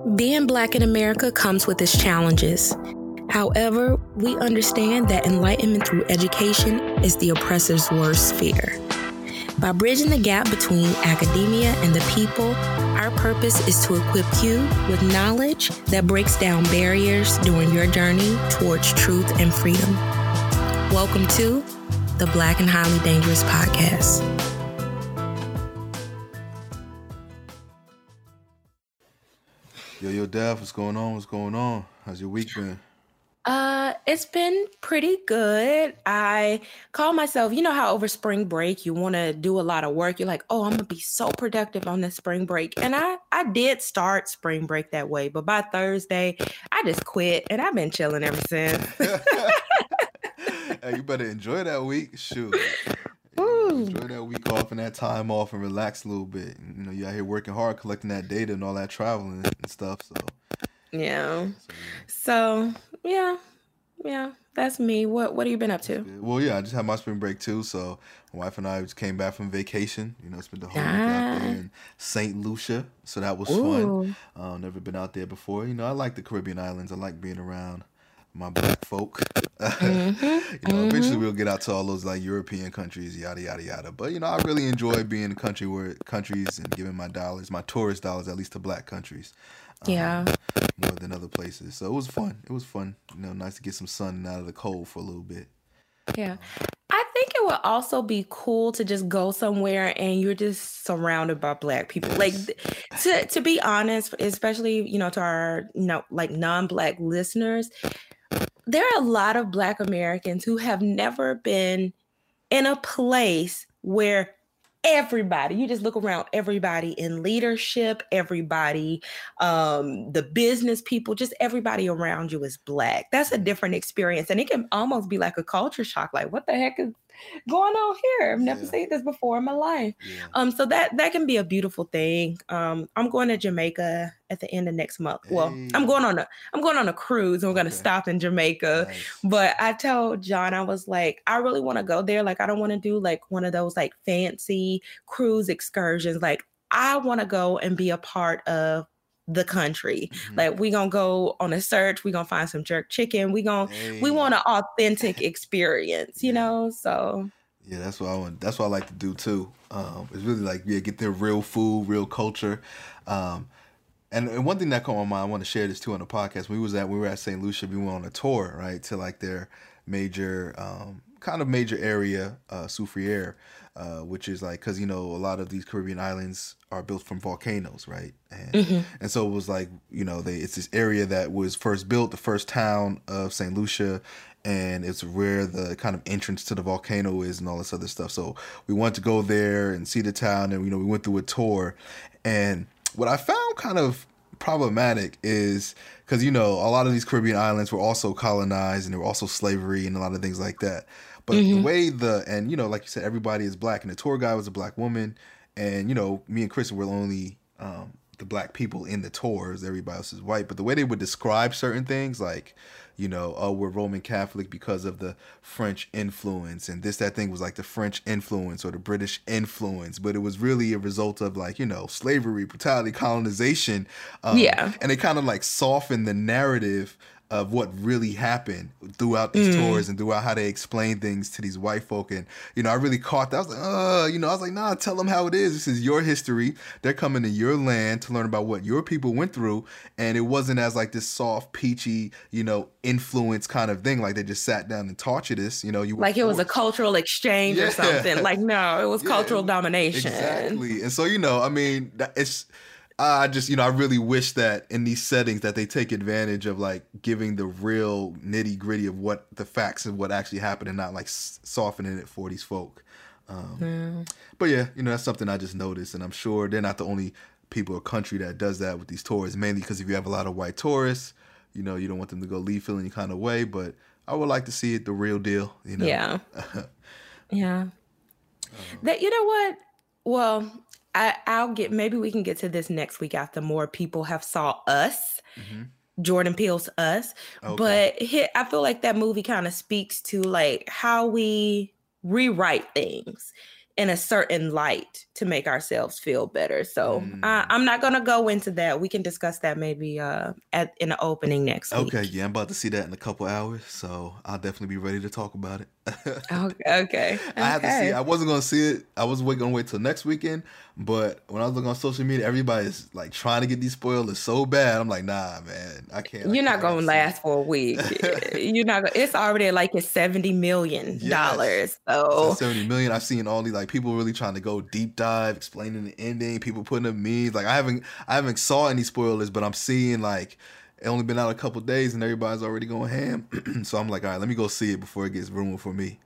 Being Black in America comes with its challenges. However, we understand that enlightenment through education is the oppressor's worst fear. By bridging the gap between academia and the people, our purpose is to equip you with knowledge that breaks down barriers during your journey towards truth and freedom. Welcome to the Black and Highly Dangerous Podcast. Yo, yo, Daph, what's going on? What's going on? How's your week been? Uh, it's been pretty good. I call myself, you know how over spring break you want to do a lot of work. You're like, "Oh, I'm going to be so productive on this spring break." And I I did start spring break that way, but by Thursday, I just quit and I've been chilling ever since. hey, you better enjoy that week. Shoot. Enjoy that week off and that time off and relax a little bit. You know, you out here working hard, collecting that data and all that traveling and stuff. So yeah. So yeah, yeah, that's me. What What have you been up to? Well, yeah, I just had my spring break too. So my wife and I just came back from vacation. You know, spent the whole ah. week out there in Saint Lucia. So that was Ooh. fun. Uh, never been out there before. You know, I like the Caribbean islands. I like being around my black folk. Mm-hmm. you know, mm-hmm. eventually we'll get out to all those like European countries, yada yada yada. But you know, I really enjoy being in country where countries and giving my dollars, my tourist dollars, at least to black countries. Um, yeah. More than other places. So it was fun. It was fun. You know, nice to get some sun out of the cold for a little bit. Yeah. I think it would also be cool to just go somewhere and you're just surrounded by black people. Like to to be honest, especially, you know, to our you know, like non-black listeners, there are a lot of Black Americans who have never been in a place where everybody you just look around everybody in leadership everybody um the business people just everybody around you is black. That's a different experience and it can almost be like a culture shock like what the heck is going on here. I've never yeah. seen this before in my life. Yeah. Um, so that that can be a beautiful thing. Um, I'm going to Jamaica at the end of next month. Hey. Well, I'm going on a I'm going on a cruise and we're gonna okay. stop in Jamaica. Nice. But I told John, I was like, I really want to go there. Like, I don't want to do like one of those like fancy cruise excursions. Like, I want to go and be a part of the country. Mm-hmm. Like we gonna go on a search, we gonna find some jerk chicken. We gonna hey. we want an authentic experience, you yeah. know. So yeah, that's what I want. That's what I like to do too. Um, it's really like yeah, get their real food, real culture. Um, and, and one thing that caught my mind, I want to share this too on the podcast. We was at we were at St. Lucia. We went on a tour right to like their major um, kind of major area, uh, Soufriere, uh, which is like because you know a lot of these Caribbean islands are built from volcanoes, right? And mm-hmm. and so it was like you know they it's this area that was first built, the first town of Saint Lucia, and it's where the kind of entrance to the volcano is and all this other stuff. So we wanted to go there and see the town, and you know we went through a tour, and what I found kind of problematic is because you know a lot of these Caribbean islands were also colonized and there were also slavery and a lot of things like that. But mm-hmm. the way the and you know, like you said, everybody is black, and the tour guide was a black woman, and you know, me and Chris were only um, the black people in the tours. Everybody else is white. But the way they would describe certain things, like you know, oh, we're Roman Catholic because of the French influence, and this that thing was like the French influence or the British influence, but it was really a result of like you know slavery, brutality, colonization. Um, yeah, and they kind of like soften the narrative of what really happened throughout these mm. tours and throughout how they explain things to these white folk. And, you know, I really caught that. I was like, uh, you know, I was like, nah, tell them how it is. This is your history. They're coming to your land to learn about what your people went through. And it wasn't as like this soft, peachy, you know, influence kind of thing. Like they just sat down and taught you this, you know, you like it was a cultural exchange yeah. or something. Like, no, it was yeah, cultural domination. Exactly. And so, you know, I mean, it's, I just, you know, I really wish that in these settings that they take advantage of like giving the real nitty gritty of what the facts and what actually happened and not like softening it for these folk. Um, mm. But yeah, you know, that's something I just noticed. And I'm sure they're not the only people or country that does that with these tourists, mainly because if you have a lot of white tourists, you know, you don't want them to go leave feeling any kind of way. But I would like to see it the real deal, you know? Yeah. yeah. Um, that, you know what? Well, I, I'll get maybe we can get to this next week after more people have saw us. Mm-hmm. Jordan Peele's Us. Okay. But I feel like that movie kind of speaks to like how we rewrite things. in a certain light to make ourselves feel better. So Mm. uh, I'm not gonna go into that. We can discuss that maybe uh, at in the opening next week. Okay, yeah, I'm about to see that in a couple hours, so I'll definitely be ready to talk about it. Oh, okay. Okay. I have to see. I wasn't gonna see it. I was wait, gonna wait till next weekend. But when I was looking on social media, everybody's like trying to get these spoilers so bad. I'm like, nah, man, I can't. You're not can't gonna see it. last for a week. You're not. Gonna, it's already like it's seventy million dollars. So So 70 million. I've seen all these like people really trying to go deep dive, explaining the ending. People putting up memes. Like I haven't, I haven't saw any spoilers, but I'm seeing like it only been out a couple days and everybody's already going ham. so I'm like, all right, let me go see it before it gets ruined for me.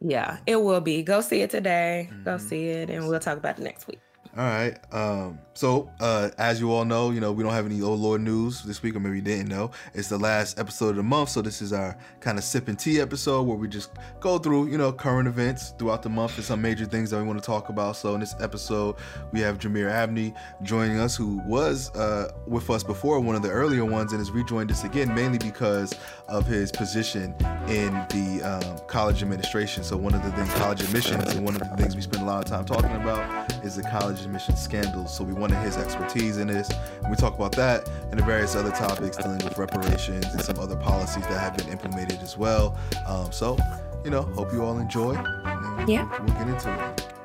yeah, it will be. Go see it today. Go Mhm. see it, and we'll talk about it next week. All right. Um, so, uh, as you all know, you know, we don't have any old Lord news this week, or maybe you didn't know. It's the last episode of the month. So, this is our kind of sip and tea episode where we just go through, you know, current events throughout the month and some major things that we want to talk about. So, in this episode, we have Jamiere Abney joining us, who was uh, with us before, one of the earlier ones, and has rejoined us again, mainly because of his position in the um, college administration. So, one of the things, college admissions, and one of the things we spend a lot of time talking about is the college admission scandal. So we wanted his expertise in this. And we talk about that and the various other topics dealing with reparations and some other policies that have been implemented as well. Um, so, you know, hope you all enjoy. And Yeah. We'll get into it.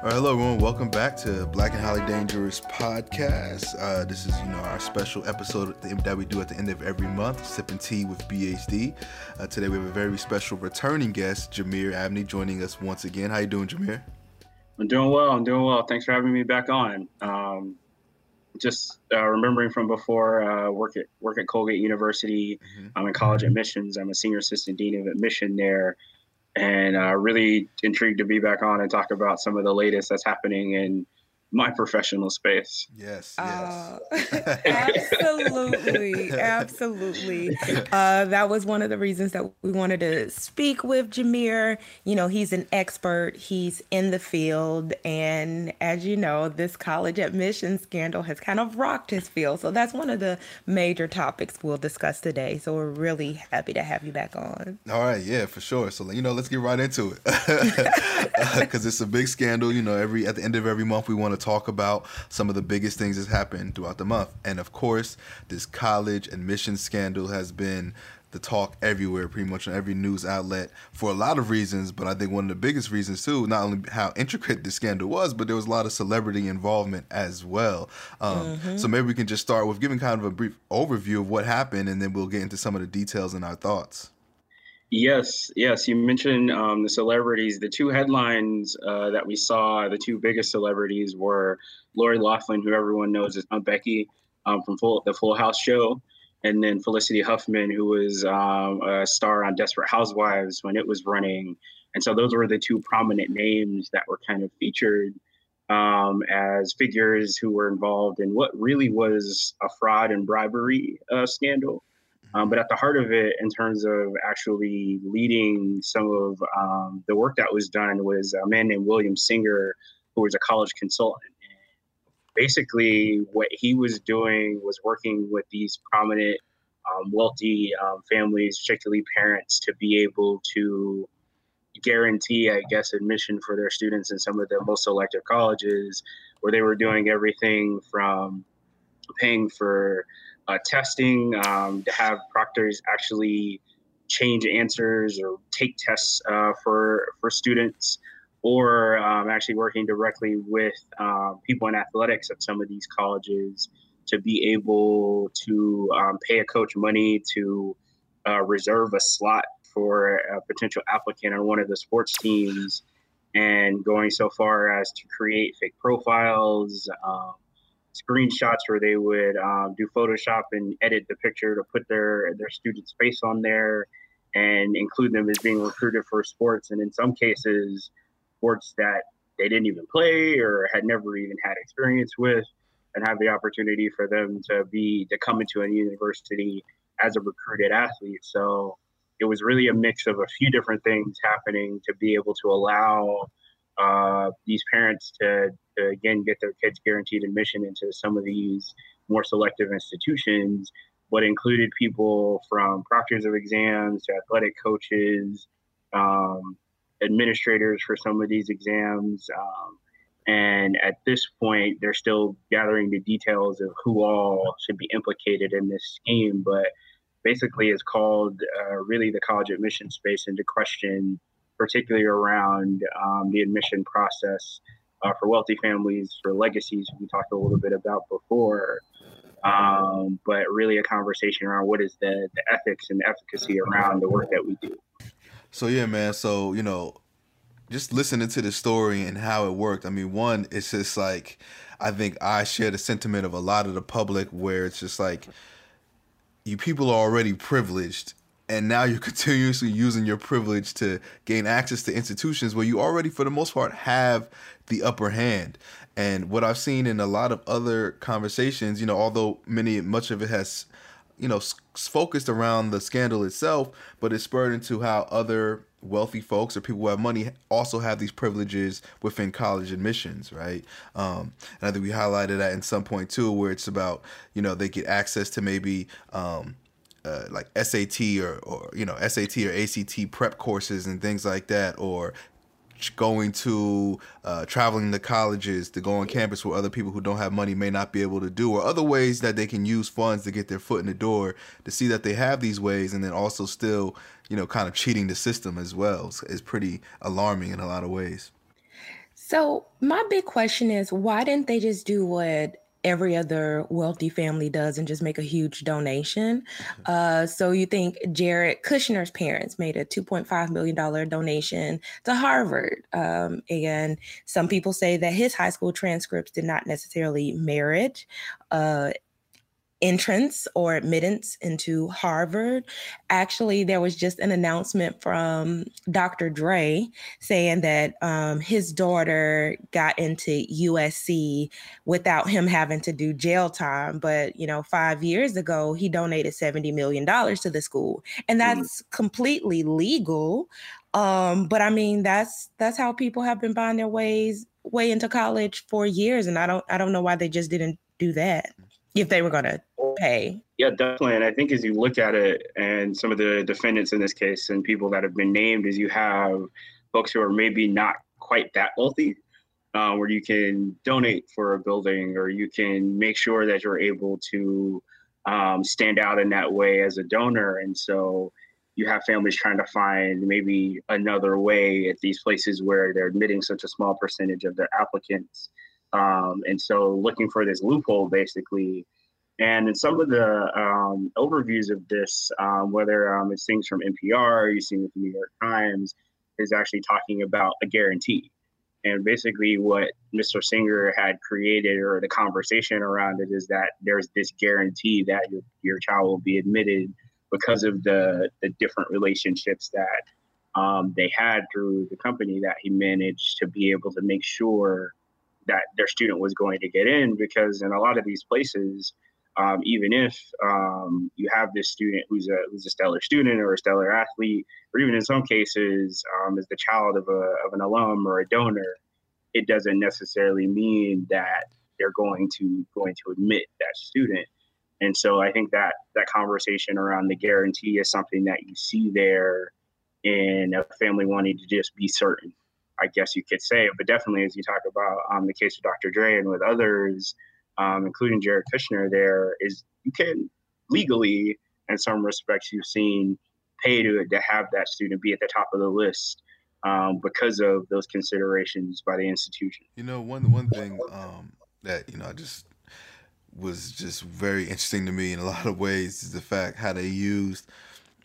All right, hello everyone. Welcome back to Black and Highly Dangerous podcast. Uh, this is, you know, our special episode that we do at the end of every month, sipping tea with BHD. Uh, today we have a very special returning guest, Jamiere Abney, joining us once again. How you doing, Jamiere? I'm doing well. I'm doing well. Thanks for having me back on. Um, just uh, remembering from before, uh, work at work at Colgate University. Mhm. I'm in college admissions. I'm a senior assistant dean of admission there, and uh, really intrigued to be back on and talk about some of the latest that's happening in my professional space. Yes, Uh, absolutely, absolutely. Uh, that was one of the reasons that we wanted to speak with Jamiere. You know, he's an expert, he's in the field, and as you know, this college admission scandal has kind of rocked his field. So that's one of the major topics we'll discuss today. So we're really happy to have you back on. All right, yeah, for sure. So you know, let's get right into it because it's a big scandal. You know, every at the end of every month, we want to talk about some of the biggest things that's happened throughout the month, and of course, this college admission scandal has been the talk everywhere, pretty much on every news outlet for a lot of reasons. But I think one of the biggest reasons too, not only how intricate the scandal was, but there was a lot of celebrity involvement as well. Um, So maybe we can just start with giving kind of a brief overview of what happened, and then we'll get into some of the details and our thoughts. Yes, yes. You mentioned um, the celebrities. The two headlines uh, that we saw, the two biggest celebrities were Lori Laughlin, who everyone knows as Aunt Becky um, from Full, the Full House show, and then Felicity Huffman, who was um, a star on Desperate Housewives when it was running. And so those were the two prominent names that were kind of featured um, as figures who were involved in what really was a fraud and bribery uh, scandal. Um, but at the heart of it, in terms of actually leading some of um, the work that was done, was a man named William Singer, who was a college consultant. And basically, what he was doing was working with these prominent, um, wealthy um, families, particularly parents, to be able to guarantee, I guess, admission for their students in some of the most selective colleges, where they were doing everything from paying for uh, testing, um, to have proctors actually change answers or take tests uh, for for students, or um, actually working directly with um, people in athletics at some of these colleges to be able to um, pay a coach money to uh, reserve a slot for a potential applicant on one of the sports teams, and going so far as to create fake profiles. Screenshots where they would um, do Photoshop and edit the picture to put their their student's face on there and include them as being recruited for sports, and in some cases, sports that they didn't even play or had never even had experience with, and have the opportunity for them to be to come into a university as a recruited athlete. So it was really a mix of a few different things happening to be able to allow uh, these parents to, to again get their kids guaranteed admission into some of these more selective institutions, but included people from proctors of exams to athletic coaches, um, administrators for some of these exams. Um, and at this point, they're still gathering the details of who all should be implicated in this scheme. But basically, it's called uh, really the college admission space into question, particularly around um, the admission process uh, for wealthy families, for legacies, we talked a little bit about before. Um, but really, a conversation around what is the, the ethics and efficacy around the work that we do. So, yeah, man. So, you know, just listening to the story and how it worked. I mean, one, it's just like I think I share the sentiment of a lot of the public where it's just like you people are already privileged and now you're continuously using your privilege to gain access to institutions where you already for the most part have the upper hand and what i've seen in a lot of other conversations you know although many much of it has you know focused around the scandal itself but it spurred into how other wealthy folks or people who have money also have these privileges within college admissions, right? Um, and I think we highlighted that in some point too, where it's about you know they get access to maybe um, uh, like SAT or or you know SAT or ACT prep courses and things like that, or going to uh, traveling to colleges to go on campus where other people who don't have money may not be able to do or other ways that they can use funds to get their foot in the door to see that they have these ways and then also still you know kind of cheating the system as well is pretty alarming in a lot of ways. So my big question is why didn't they just do what every other wealthy family does and just make a huge donation. Mm-hmm. Uh, so you think Jared Kushner's parents made a $2.5 million donation to Harvard. Um, and some people say that his high school transcripts did not necessarily merit uh, entrance or admittance into Harvard. Actually, there was just an announcement from Dr. Dre saying that um, his daughter got into USC without him having to do jail time. But, you know, five years ago, he donated $70 million to the school, and mm-hmm. that's mm-hmm. completely legal. Um, but I mean, that's that's how people have been buying their ways way into college for years, and I don't I don't know why they just didn't do that if they were going to pay. Yeah, definitely. And I think as you look at it, and some of the defendants in this case and people that have been named, is you have folks who are maybe not quite that wealthy, uh, where you can donate for a building or you can make sure that you're able to um, stand out in that way as a donor. And so you have families trying to find maybe another way at these places where they're admitting such a small percentage of their applicants. Um, and so looking for this loophole basically. And in some of the um, overviews of this, um, whether um, it's things from NPR, you've seen with the New York Times, is actually talking about a guarantee. And basically, what Mr. Singer had created, or the conversation around it, is that there's this guarantee that your, your child will be admitted because of the, the different relationships that um, they had through the company that he managed to be able to make sure that their student was going to get in because in a lot of these places, um, even if um, you have this student who's a who's a stellar student or a stellar athlete, or even in some cases um, is the child of a of an alum or a donor, it doesn't necessarily mean that they're going to going to admit that student. And so I think that that conversation around the guarantee is something that you see there in a family wanting to just be certain I guess you could say. But definitely, as you talk about um, the case of Dr. Dre and with others, um, including Jared Kushner, there is you can legally, in some respects, you've seen pay to to have that student be at the top of the list um, because of those considerations by the institution. You know, one one thing um, that you know I just was just very interesting to me in a lot of ways is the fact how they used,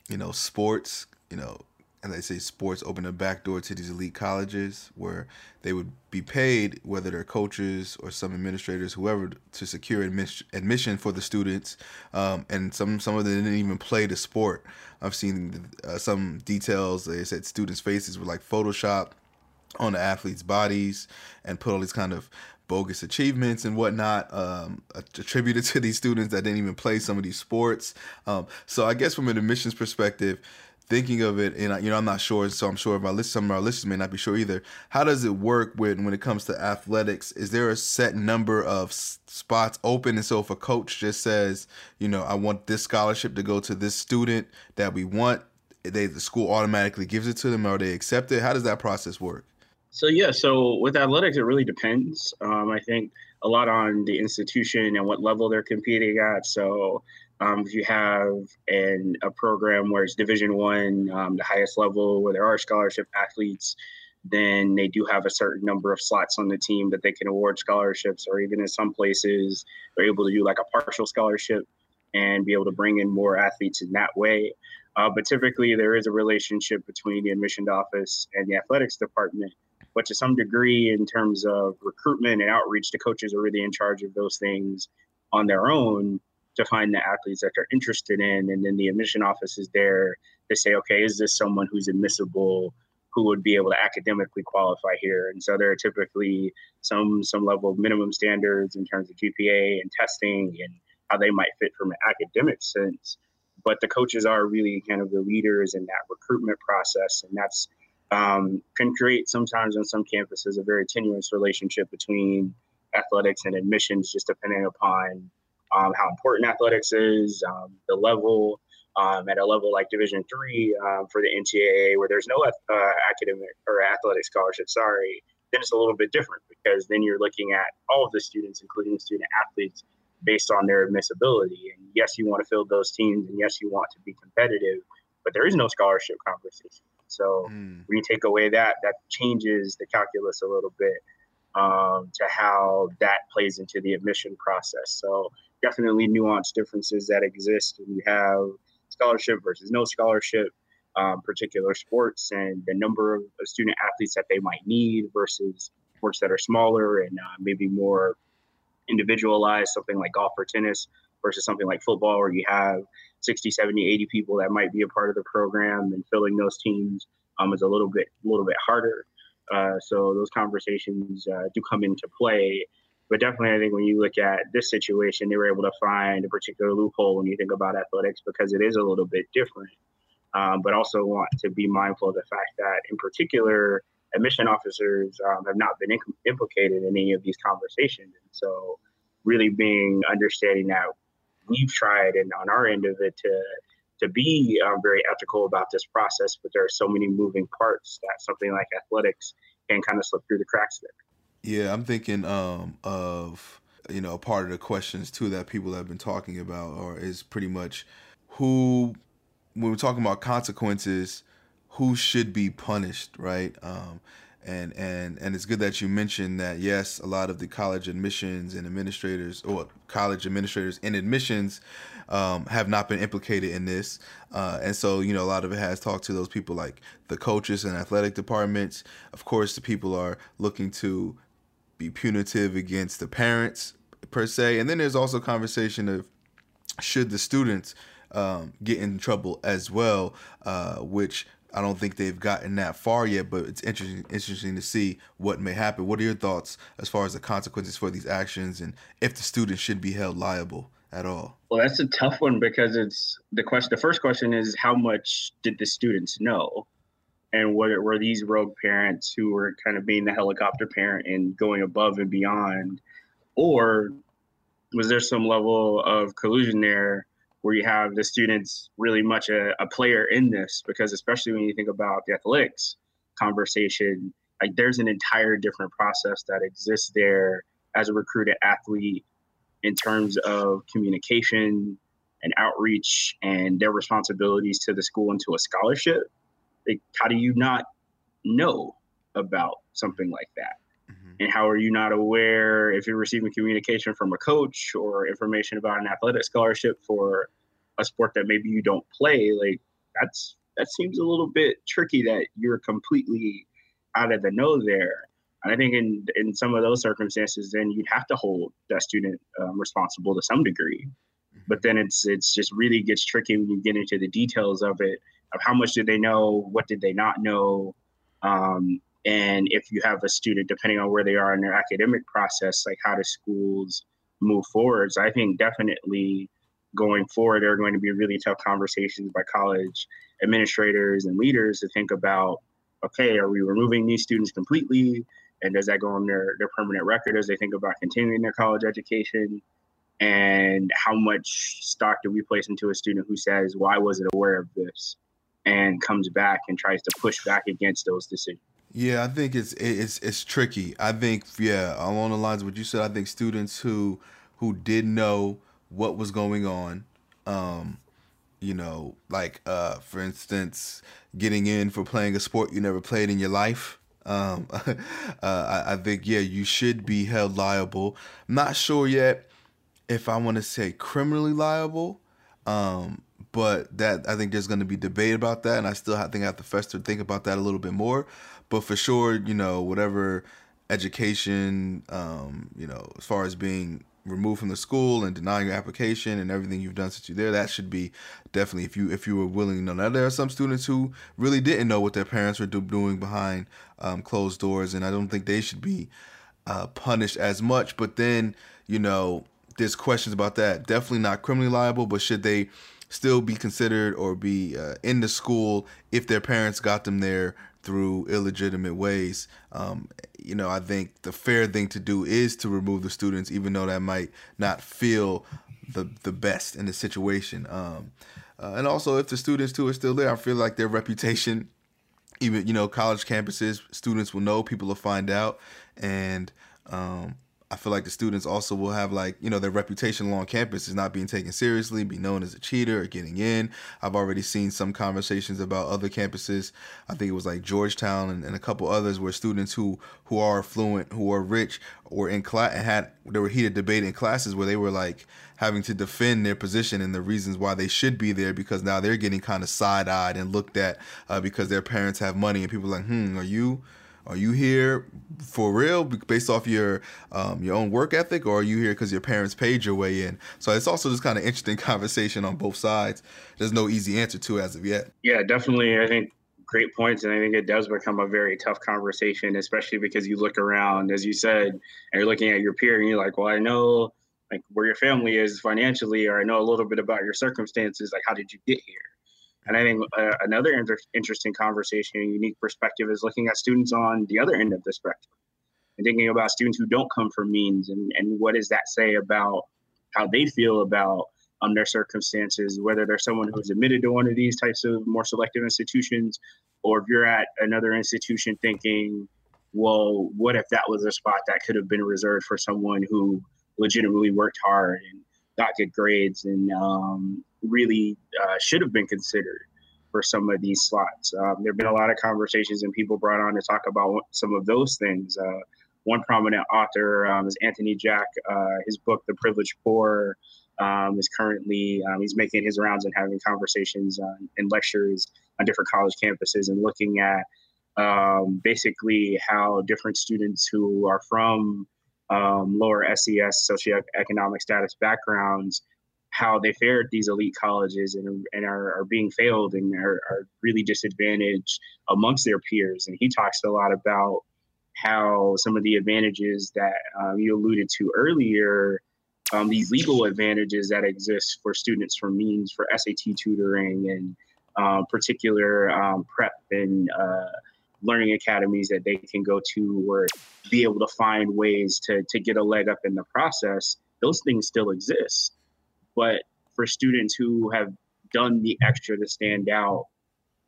you know, sports, you know, and they say sports open a back door to these elite colleges where they would be paid, whether they're coaches or some administrators, whoever, to secure admission, admission for the students. Um, and some some of them didn't even play the sport. I've seen uh, some details. They said students' faces were like Photoshop on the athletes' bodies and put all these kind of bogus achievements and whatnot um, attributed to these students that didn't even play some of these sports. Um, so I guess from an admissions perspective, thinking of it, and you know, I'm not sure, so I'm sure if I my some of our listeners may not be sure either. How does it work when when it comes to athletics? Is there a set number of spots open, and so if a coach just says, you know, I want this scholarship to go to this student that we want, they the school automatically gives it to them or they accept it? How does that process work? So yeah, so with athletics, it really depends. Um, I think a lot on the institution and what level they're competing at. So um, if you have an, a program where it's Division One, um, the highest level, where there are scholarship athletes, then they do have a certain number of slots on the team that they can award scholarships, or even in some places, they're able to do like a partial scholarship and be able to bring in more athletes in that way. Uh, but typically, there is a relationship between the admissions office and the athletics department. But to some degree, in terms of recruitment and outreach, the coaches are really in charge of those things on their own to find the athletes that they're interested in. And then the admission office is there to say, okay, is this someone who's admissible? who would be able to academically qualify here. And so there are typically some some level of minimum standards in terms of GPA and testing and how they might fit from an academic sense. But the coaches are really kind of the leaders in that recruitment process, and that's um, can create sometimes on some campuses a very tenuous relationship between athletics and admissions, just depending upon um, how important athletics is, um, the level, um, at a level like Division three um, for the NCAA, where there's no uh, academic or athletic scholarship. Sorry, then it's a little bit different because then you're looking at all of the students, including student athletes, based on their admissibility. And yes, you want to fill those teams, and yes, you want to be competitive, but there is no scholarship conversation. So mm. when you take away that, that changes the calculus a little bit um, to how that plays into the admission process. So definitely nuanced differences that exist. You have scholarship versus no scholarship, um, particular sports, and the number of student athletes that they might need versus sports that are smaller and uh, maybe more individualized, something like golf or tennis versus something like football, where you have 60, 70, 80 people that might be a part of the program, and filling those teams um, is a little bit, a little bit harder. Uh, so those conversations uh, do come into play but definitely, I think when you look at this situation, they were able to find a particular loophole when you think about athletics because it is a little bit different. Um, but also want to be mindful of the fact that, in particular, admission officers um, have not been implicated in any of these conversations. And so, really being understanding that we've tried and on our end of it to to be um, very ethical about this process, but there are so many moving parts that something like athletics can kind of slip through the cracks there. Yeah, I'm thinking um, of you know part of the questions too that people have been talking about, or is pretty much who when we're talking about consequences, who should be punished, right? Um, and and and it's good that you mentioned that. Yes, a lot of the college admissions and administrators, or college administrators and admissions, um, have not been implicated in this, uh, and so you know a lot of it has talked to those people like the coaches and athletic departments. Of course, the people are looking to be punitive against the parents per se, and then there's also conversation of should the students um, get in trouble as well, uh, which I don't think they've gotten that far yet, but it's interesting interesting to see what may happen. What are your thoughts as far as the consequences for these actions and if the students should be held liable at all? Well, that's a tough one because it's the question. The first question is how much did the students know? and what were these rogue parents who were kind of being the helicopter parent and going above and beyond or was there some level of collusion there where you have the students really much a, a player in this because especially when you think about the athletics conversation like there's an entire different process that exists there as a recruited athlete in terms of communication and outreach and their responsibilities to the school and to a scholarship like, how do you not know about something like that? And how are you not aware if you're receiving communication from a coach or information about an athletic scholarship for a sport that maybe you don't play? Like that's that seems a little bit tricky that you're completely out of the know there. And I think in in some of those circumstances, then you'd have to hold that student um, responsible to some degree. Mm-hmm. But then it's it's just really gets tricky when you get into the details of it of how much did they know, what did they not know, um, and if you have a student, depending on where they are in their academic process, like how do schools move forward? So I think definitely going forward, there are going to be really tough conversations by college administrators and leaders to think about, okay, are we removing these students completely? And does that go on their, their permanent record as they think about continuing their college education? And how much stock do we place into a student who says, well, wasn't aware of this? and comes back and tries to push back against those decisions. Yeah, I think it's it's it's tricky. I think yeah, along the lines of what you said, I think students who who did know what was going on, um, you know, like uh, for instance, getting in for playing a sport you never played in your life. Um, uh, I, I think yeah, you should be held liable. I'm not sure yet if I want to say criminally liable. Um, but that I think there's going to be debate about that, and I still have, think I have to fester think about that a little bit more. But for sure, you know, whatever education, um, you know, as far as being removed from the school and denying your application and everything you've done since you're there, that should be definitely if you if you were willing to know. Now there are some students who really didn't know what their parents were do, doing behind um, closed doors, and I don't think they should be uh, punished as much. But then you know, there's questions about that. Definitely not criminally liable, but should they still be considered or be uh, in the school if their parents got them there through illegitimate ways. Um, you know, I think the fair thing to do is to remove the students, even though that might not feel the the best in the situation. Um, uh, and also, if the students too are still there, I feel like their reputation, even you know, college campuses, students will know, people will find out, and um, I feel like the students also will have like you know their reputation along campus is not being taken seriously, be known as a cheater or getting in. I've already seen some conversations about other campuses. I think it was like Georgetown and, and a couple others where students who who are affluent, who are rich, were in class and had there were heated debate in classes where they were like having to defend their position and the reasons why they should be there because now they're getting kind of side eyed and looked at uh, because their parents have money and people like, hmm, are you? Are you here for real, based off your um, your own work ethic, or are you here because your parents paid your way in? So it's also just kind of interesting conversation on both sides. There's no easy answer to as of yet. Yeah, definitely. I think great points, and I think it does become a very tough conversation, especially because you look around, as you said, and you're looking at your peer, and you're like, well, I know like where your family is financially, or I know a little bit about your circumstances. Like, how did you get here? And I think uh, another inter- interesting conversation, a unique perspective, is looking at students on the other end of the spectrum and thinking about students who don't come from means and, and what does that say about how they feel about um, their circumstances, whether they're someone who's admitted to one of these types of more selective institutions, or if you're at another institution thinking, well, what if that was a spot that could have been reserved for someone who legitimately worked hard and got good grades and um, really uh, should have been considered for some of these slots. Um, there have been a lot of conversations and people brought on to talk about some of those things. Uh, one prominent author um, is Anthony Jack. Uh, his book, The Privileged Poor, um, is currently um, he's making his rounds and having conversations and lectures on different college campuses and looking at um, basically how different students who are from um, lower SES socioeconomic status backgrounds how they fare at these elite colleges and, and are, are being failed and are, are really disadvantaged amongst their peers. And he talks a lot about how some of the advantages that um, you alluded to earlier, um, these legal advantages that exist for students from means for SAT tutoring and uh, particular um, prep and uh, learning academies that they can go to or be able to find ways to, to get a leg up in the process, those things still exist. But for students who have done the extra to stand out,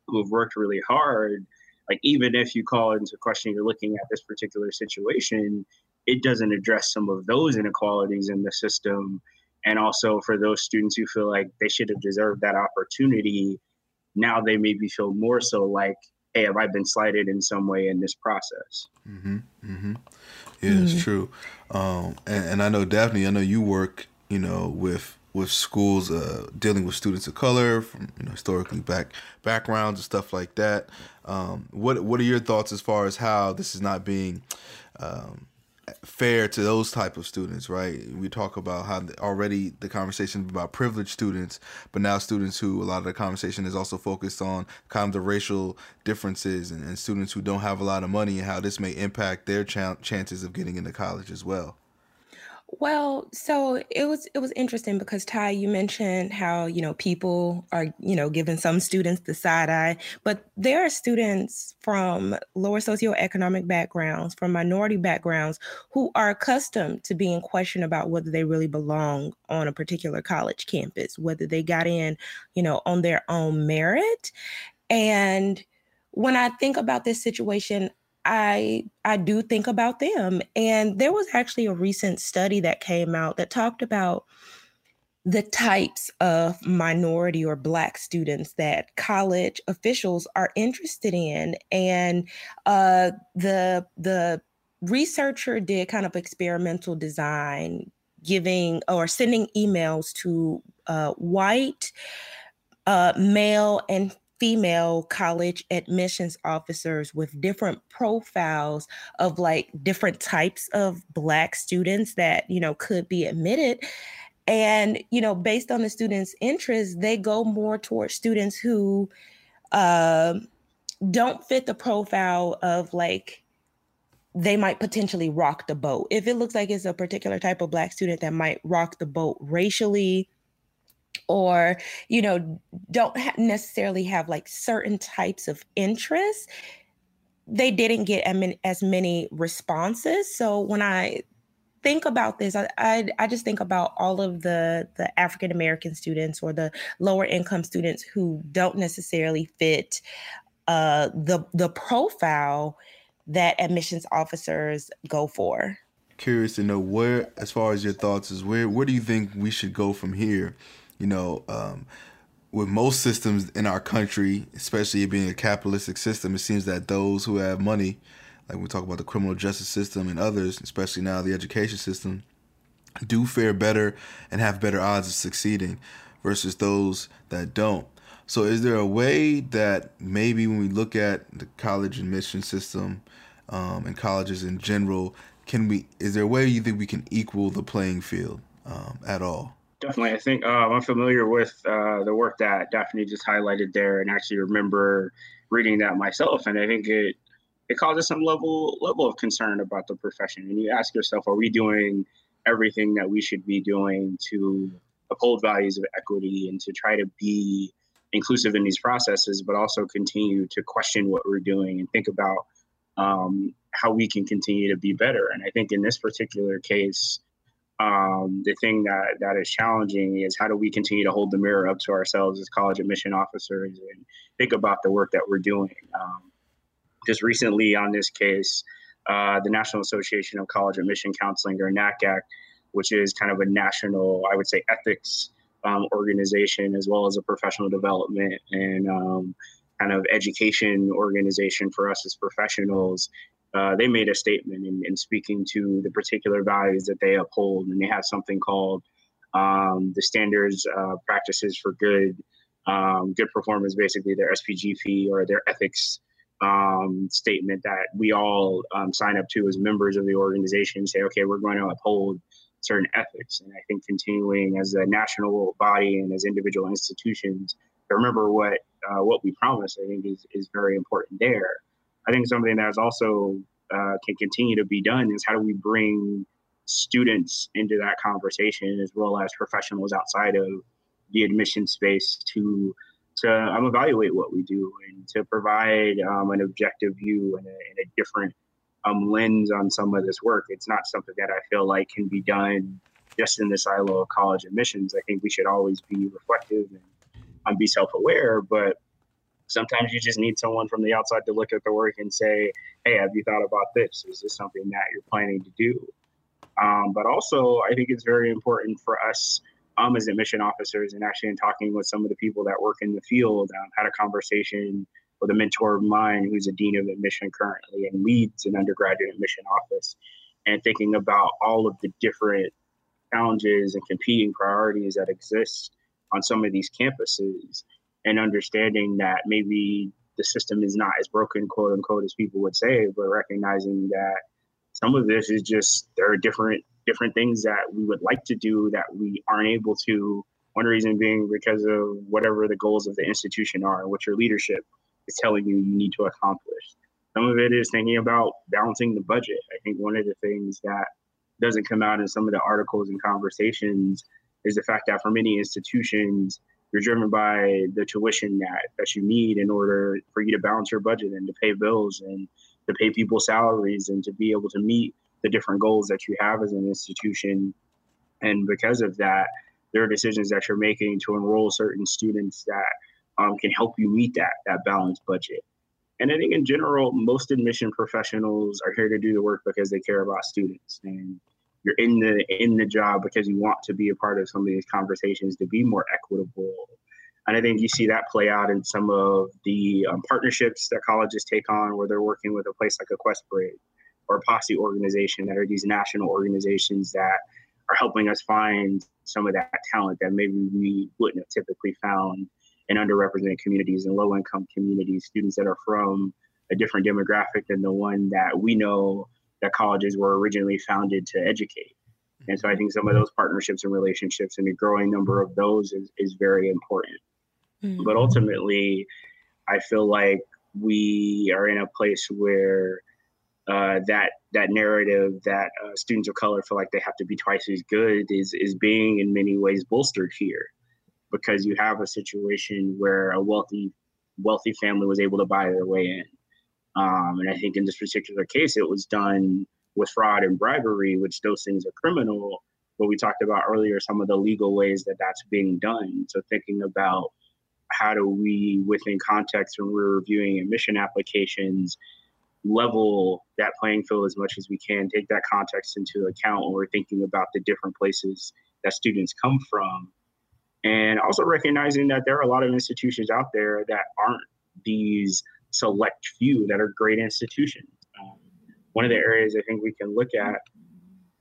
who have worked really hard, like even if you call into question you're looking at this particular situation, it doesn't address some of those inequalities in the system. And also for those students who feel like they should have deserved that opportunity, now they maybe feel more so like, hey, have I been slighted in some way in this process? Mm-hmm. Mm-hmm. Yeah, mm-hmm. it's true. Um, and, and I know Daphne, I know you work, you know, with with schools uh, dealing with students of color from you know historically back backgrounds and stuff like that. Um, what what are your thoughts as far as how this is not being um, fair to those type of students? Right, we talk about how already the conversation about privileged students, but now students who a lot of the conversation is also focused on kind of the racial differences and, and students who don't have a lot of money and how this may impact their ch- chances of getting into college as well. Well, so it was it was interesting because Ty, you mentioned how, you know, people are, you know, giving some students the side eye, but there are students from lower socioeconomic backgrounds, from minority backgrounds who are accustomed to being questioned about whether they really belong on a particular college campus, whether they got in, you know, on their own merit. And when I think about this situation, I I do think about them. And there was actually a recent study that came out that talked about the types of minority or black students that college officials are interested in and uh, the the researcher did kind of experimental design giving or sending emails to uh, white uh, male and female college admissions officers with different profiles of like different types of black students that you know could be admitted. And you know based on the students interests they go more towards students who uh, don't fit the profile of like they might potentially rock the boat. If it looks like it's a particular type of black student that might rock the boat racially or you know don't necessarily have like certain types of interests they didn't get as many responses. So when i think about this I, I, I just think about all of the the african american students or the lower income students who don't necessarily fit uh the the profile that admissions officers go for. Curious to know where as far as your thoughts is where where do you think we should go from here you know, um, with most systems in our country, especially it being a capitalistic system, it seems that those who have money, like we talk about the criminal justice system and others, especially now the education system, do fare better and have better odds of succeeding versus those that don't. So, is there a way that maybe when we look at the college admission system um, and colleges in general, can we? Is there a way you think we can equal the playing field um, at all? Definitely. I think um, I'm familiar with uh, the work that Daphne just highlighted there and actually remember reading that myself. And I think it it causes some level level of concern about the profession. And you ask yourself, are we doing everything that we should be doing to uphold values of equity and to try to be inclusive in these processes, but also continue to question what we're doing and think about um, how we can continue to be better. And I think in this particular case, um, the thing that that is challenging is how do we continue to hold the mirror up to ourselves as college admission officers and think about the work that we're doing. Um, just recently on this case, uh, the National Association of College Admission Counseling, or NACAC, which is kind of a national, I would say, ethics um, organization as well as a professional development and um, kind of education organization for us as professionals uh, they made a statement in, in, speaking to the particular values that they uphold, and they have something called um, the standards uh, practices for good um, good performance, basically their SPGP or their ethics um, statement that we all um, sign up to as members of the organization. Say, okay, we're going to uphold certain ethics, and I think continuing as a national body and as individual institutions to remember what uh, what we promise, I think is is very important there. I think something that's also uh, can continue to be done is how do we bring students into that conversation as well as professionals outside of the admission space to to um, evaluate what we do and to provide um, an objective view and a, and a different um, lens on some of this work. It's not something that I feel like can be done just in the silo of college admissions. I think we should always be reflective and um, be self-aware, but sometimes you just need someone from the outside to look at the work and say, hey, have you thought about this? Is this something that you're planning to do? Um, but also, I think it's very important for us um, as admission officers and actually in talking with some of the people that work in the field. Um, had a conversation with a mentor of mine who's a dean of admission currently and leads an undergraduate admission office and thinking about all of the different challenges and competing priorities that exist on some of these campuses and understanding that maybe the system is not as broken, quote unquote, as people would say, but recognizing that some of this is just there are different different things that we would like to do that we aren't able to. One reason being because of whatever the goals of the institution are what your leadership is telling you you need to accomplish. Some of it is thinking about balancing the budget. I think one of the things that doesn't come out in some of the articles and conversations is the fact that for many institutions, you're driven by the tuition that, that you need in order for you to balance your budget and to pay bills and to pay people salaries and to be able to meet the different goals that you have as an institution. And because of that, there are decisions that you're making to enroll certain students that um, can help you meet that that balanced budget. And I think in general, most admission professionals are here to do the work because they care about students, and you're in the in the job because you want to be a part of some of these conversations to be more equitable. And I think you see that play out in some of the um, partnerships that colleges take on, where they're working with a place like a QuestBridge or a Posse organization that are these national organizations that are helping us find some of that talent that maybe we wouldn't have typically found in underrepresented communities and low income communities, students that are from a different demographic than the one that we know that colleges were originally founded to educate. And so I think some of those partnerships and relationships and a growing number of those is, is very important. Mm-hmm. But ultimately, I feel like we are in a place where uh, that that narrative that uh, students of color feel like they have to be twice as good is is being in many ways bolstered here because you have a situation where a wealthy wealthy family was able to buy their way in. Um, and I think in this particular case, it was done with fraud and bribery, which those things are criminal. But we talked about earlier some of the legal ways that that's being done. So thinking about how do we, within context, when we're reviewing admission applications, level that playing field as much as we can, take that context into account when we're thinking about the different places that students come from and also recognizing that there are a lot of institutions out there that aren't these select few that are great institutions. Um, one of the areas I think we can look at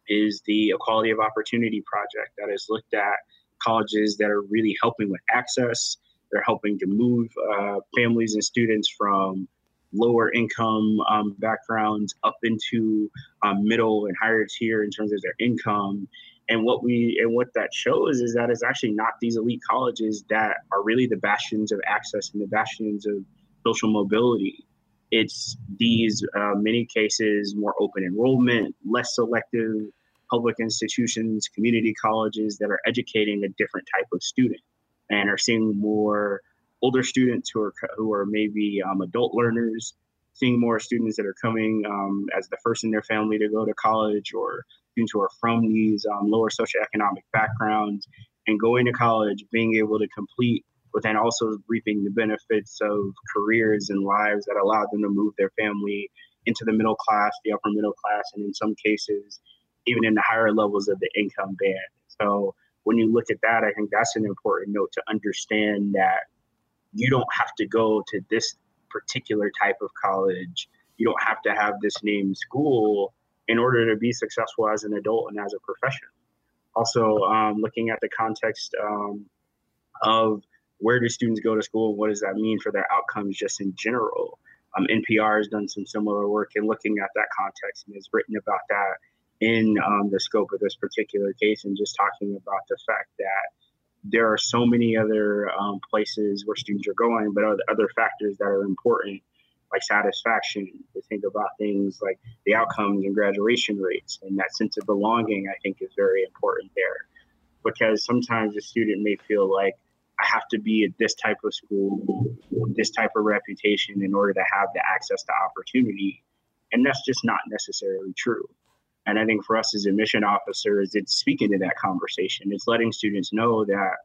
is the Equality of Opportunity Project that has looked at colleges that are really helping with access. They're helping to move uh, families and students from lower income um, backgrounds up into um, middle and higher tier in terms of their income and what we and what that shows is that it's actually not these elite colleges that are really the bastions of access and the bastions of social mobility it's these uh, many cases more open enrollment less selective public institutions community colleges that are educating a different type of student and are seeing more older students who are who are maybe um, adult learners seeing more students that are coming um, as the first in their family to go to college or students who are from these um, lower socioeconomic backgrounds and going to college, being able to complete, but then also reaping the benefits of careers and lives that allowed them to move their family into the middle class, the upper middle class, and in some cases, even in the higher levels of the income band. So when you look at that, I think that's an important note to understand that you don't have to go to this particular type of college. You don't have to have this name school in order to be successful as an adult and as a professional. Also, um, looking at the context um, of where do students go to school? What does that mean for their outcomes just in general? Um, NPR has done some similar work in looking at that context and has written about that in um, the scope of this particular case and just talking about the fact that there are so many other um, places where students are going, but other, other factors that are important like satisfaction, to think about things like the outcomes and graduation rates. And that sense of belonging, I think, is very important there. Because sometimes a student may feel like, I have to be at this type of school, this type of reputation in order to have the access to opportunity. And that's just not necessarily true. And I think for us as admission officers, it's speaking to that conversation. It's letting students know that,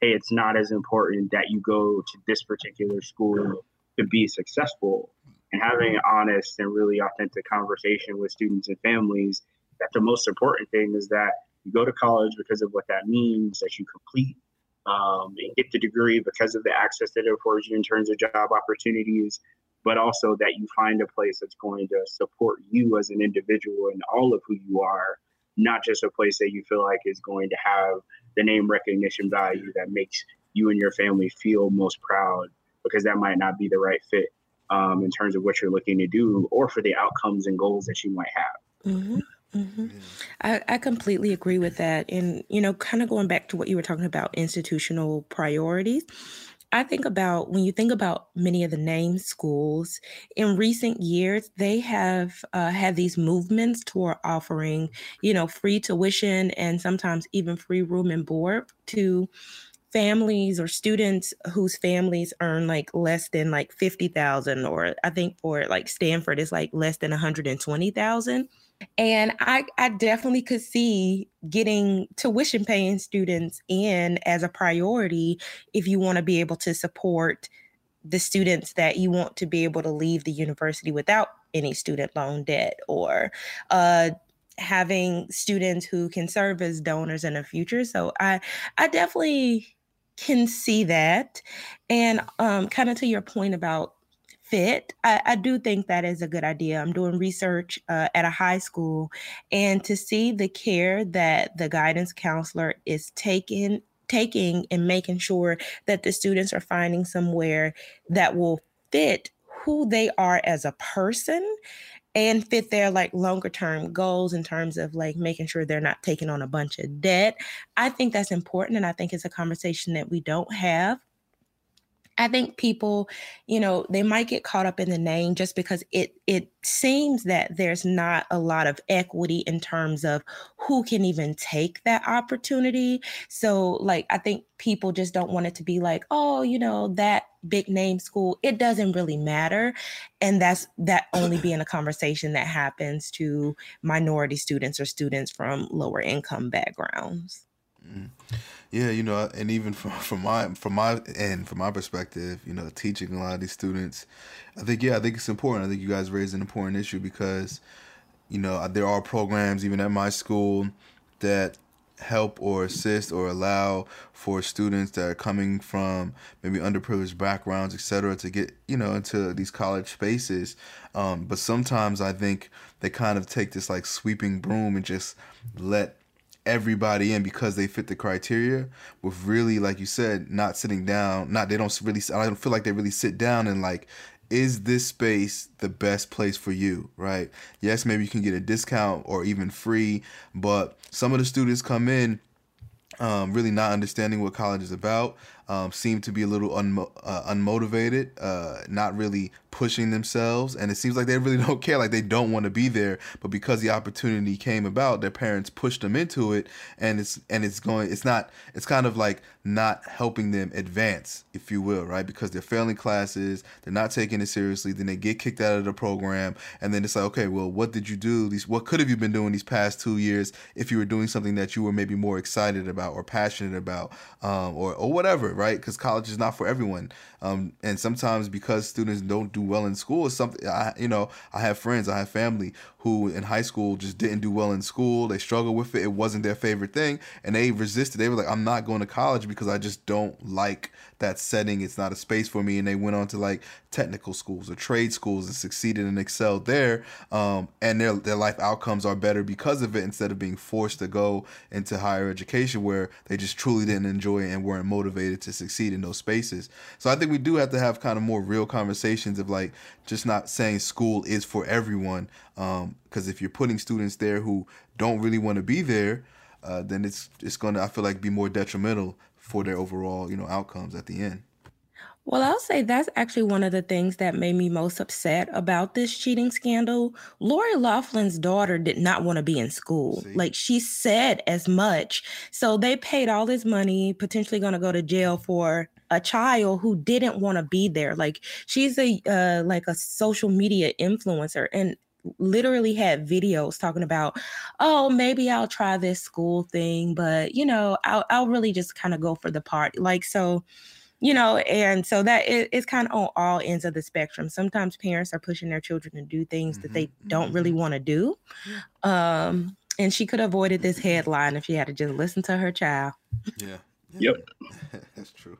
hey, it's not as important that you go to this particular school to be successful and having an honest and really authentic conversation with students and families that the most important thing is that you go to college because of what that means that you complete um, and get the degree because of the access that it affords you in terms of job opportunities but also that you find a place that's going to support you as an individual and all of who you are not just a place that you feel like is going to have the name recognition value that makes you and your family feel most proud because that might not be the right fit um, in terms of what you're looking to do or for the outcomes and goals that you might have. Mm-hmm. Mm-hmm. I, I completely agree with that. And, you know, kind of going back to what you were talking about institutional priorities, I think about when you think about many of the name schools in recent years, they have uh, had these movements toward offering, you know, free tuition and sometimes even free room and board to families or students whose families earn like less than like 50,000 or I think for like Stanford is like less than 120,000 And I, I definitely could see getting tuition paying students in as a priority if you want to be able to support the students that you want to be able to leave the university without any student loan debt or uh, having students who can serve as donors in the future. So I I definitely can see that. And um, kind of to your point about fit, I, I, do think that is a good idea. I'm doing research uh, at a high school, and to see the care that the guidance counselor is taking taking and making sure that the students are finding somewhere that will fit who they are as a person and fit their like longer term goals in terms of like making sure they're not taking on a bunch of debt. I think that's important and I think it's a conversation that we don't have I think people, you know, they might get caught up in the name just because it it seems that there's not a lot of equity in terms of who can even take that opportunity. So like I think people just don't want it to be like, oh, you know, that big name school, it doesn't really matter. And that's that only being a conversation that happens to minority students or students from lower income backgrounds. Mm. Yeah, you know, and even from from my from my end, from my perspective, you know, teaching a lot of these students, I think yeah, I think it's important. I think you guys raised an important issue because, you know, there are programs even at my school that help or assist or allow for students that are coming from maybe underprivileged backgrounds, etc., to get you know into these college spaces. Um, but sometimes I think they kind of take this like sweeping broom and just let everybody in because they fit the criteria with really like you said not sitting down not they don't really i don't feel like they really sit down and like is this space the best place for you right? Yes maybe you can get a discount or even free but some of the students come in um, really not understanding what college is about um, seem to be a little uh, unmotivated, uh, not really pushing themselves, and it seems like they really don't care, like they don't want to be there. But because the opportunity came about, their parents pushed them into it, and it's and it's going, it's not, it's kind of like not helping them advance, if you will, right? Because they're failing classes, they're not taking it seriously, then they get kicked out of the program, and then it's like, okay, well, what did you do? These, what could have you been doing these past two years if you were doing something that you were maybe more excited about or passionate about, um, or or whatever right? Because college is not for everyone. Um, and sometimes because students don't do well in school, it's something I, you know, I have friends, I have family who in high school just didn't do well in school. They struggled with it. It wasn't their favorite thing, and they resisted. They were like, "I'm not going to college because I just don't like that setting. It's not a space for me." And they went on to like technical schools or trade schools and succeeded and excelled there. Um, and their their life outcomes are better because of it instead of being forced to go into higher education where they just truly didn't enjoy it and weren't motivated to succeed in those spaces. So I think we do have to have kind of more real conversations of like just not saying school is for everyone. Because um, if you're putting students there who don't really want to be there, uh, then it's it's going to I feel like be more detrimental for their overall you know outcomes at the end. Well, I'll say that's actually one of the things that made me most upset about this cheating scandal. Lori Loughlin's daughter did not want to be in school. See? Like she said as much. So they paid all this money, potentially going to go to jail for a child who didn't want to be there. Like she's a uh, like a social media influencer and literally had videos talking about, oh, maybe I'll try this school thing, but you know, I'll I'll really just kind of go for the part. Like so you know, and so that it, it's kind of on all ends of the spectrum. Sometimes parents are pushing their children to do things mm-hmm. that they don't really mm-hmm. want to do. Um, and she could have avoided this headline if she had to just listen to her child. Yeah. Yep. That's true.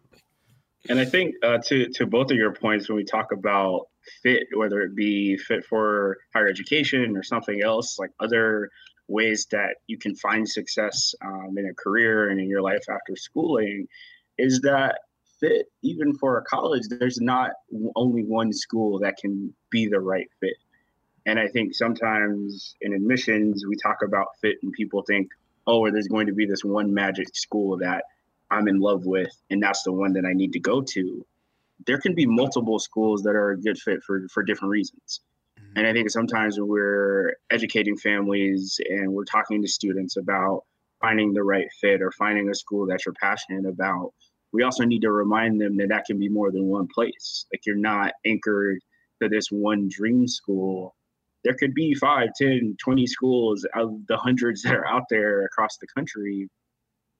And I think uh, to to both of your points, when we talk about fit, whether it be fit for higher education or something else, like other ways that you can find success um, in a career and in your life after schooling, is that fit, even for a college, there's not only one school that can be the right fit. And I think sometimes in admissions, we talk about fit and people think, oh, there's going to be this one magic school that I'm in love with, and that's the one that I need to go to. There can be multiple schools that are a good fit for, for different reasons. Mm-hmm. And I think sometimes when we're educating families and we're talking to students about finding the right fit or finding a school that you're passionate about, we also need to remind them that that can be more than one place. Like you're not anchored to this one dream school. there could be 5 10 20 schools out of the hundreds that are out there across the country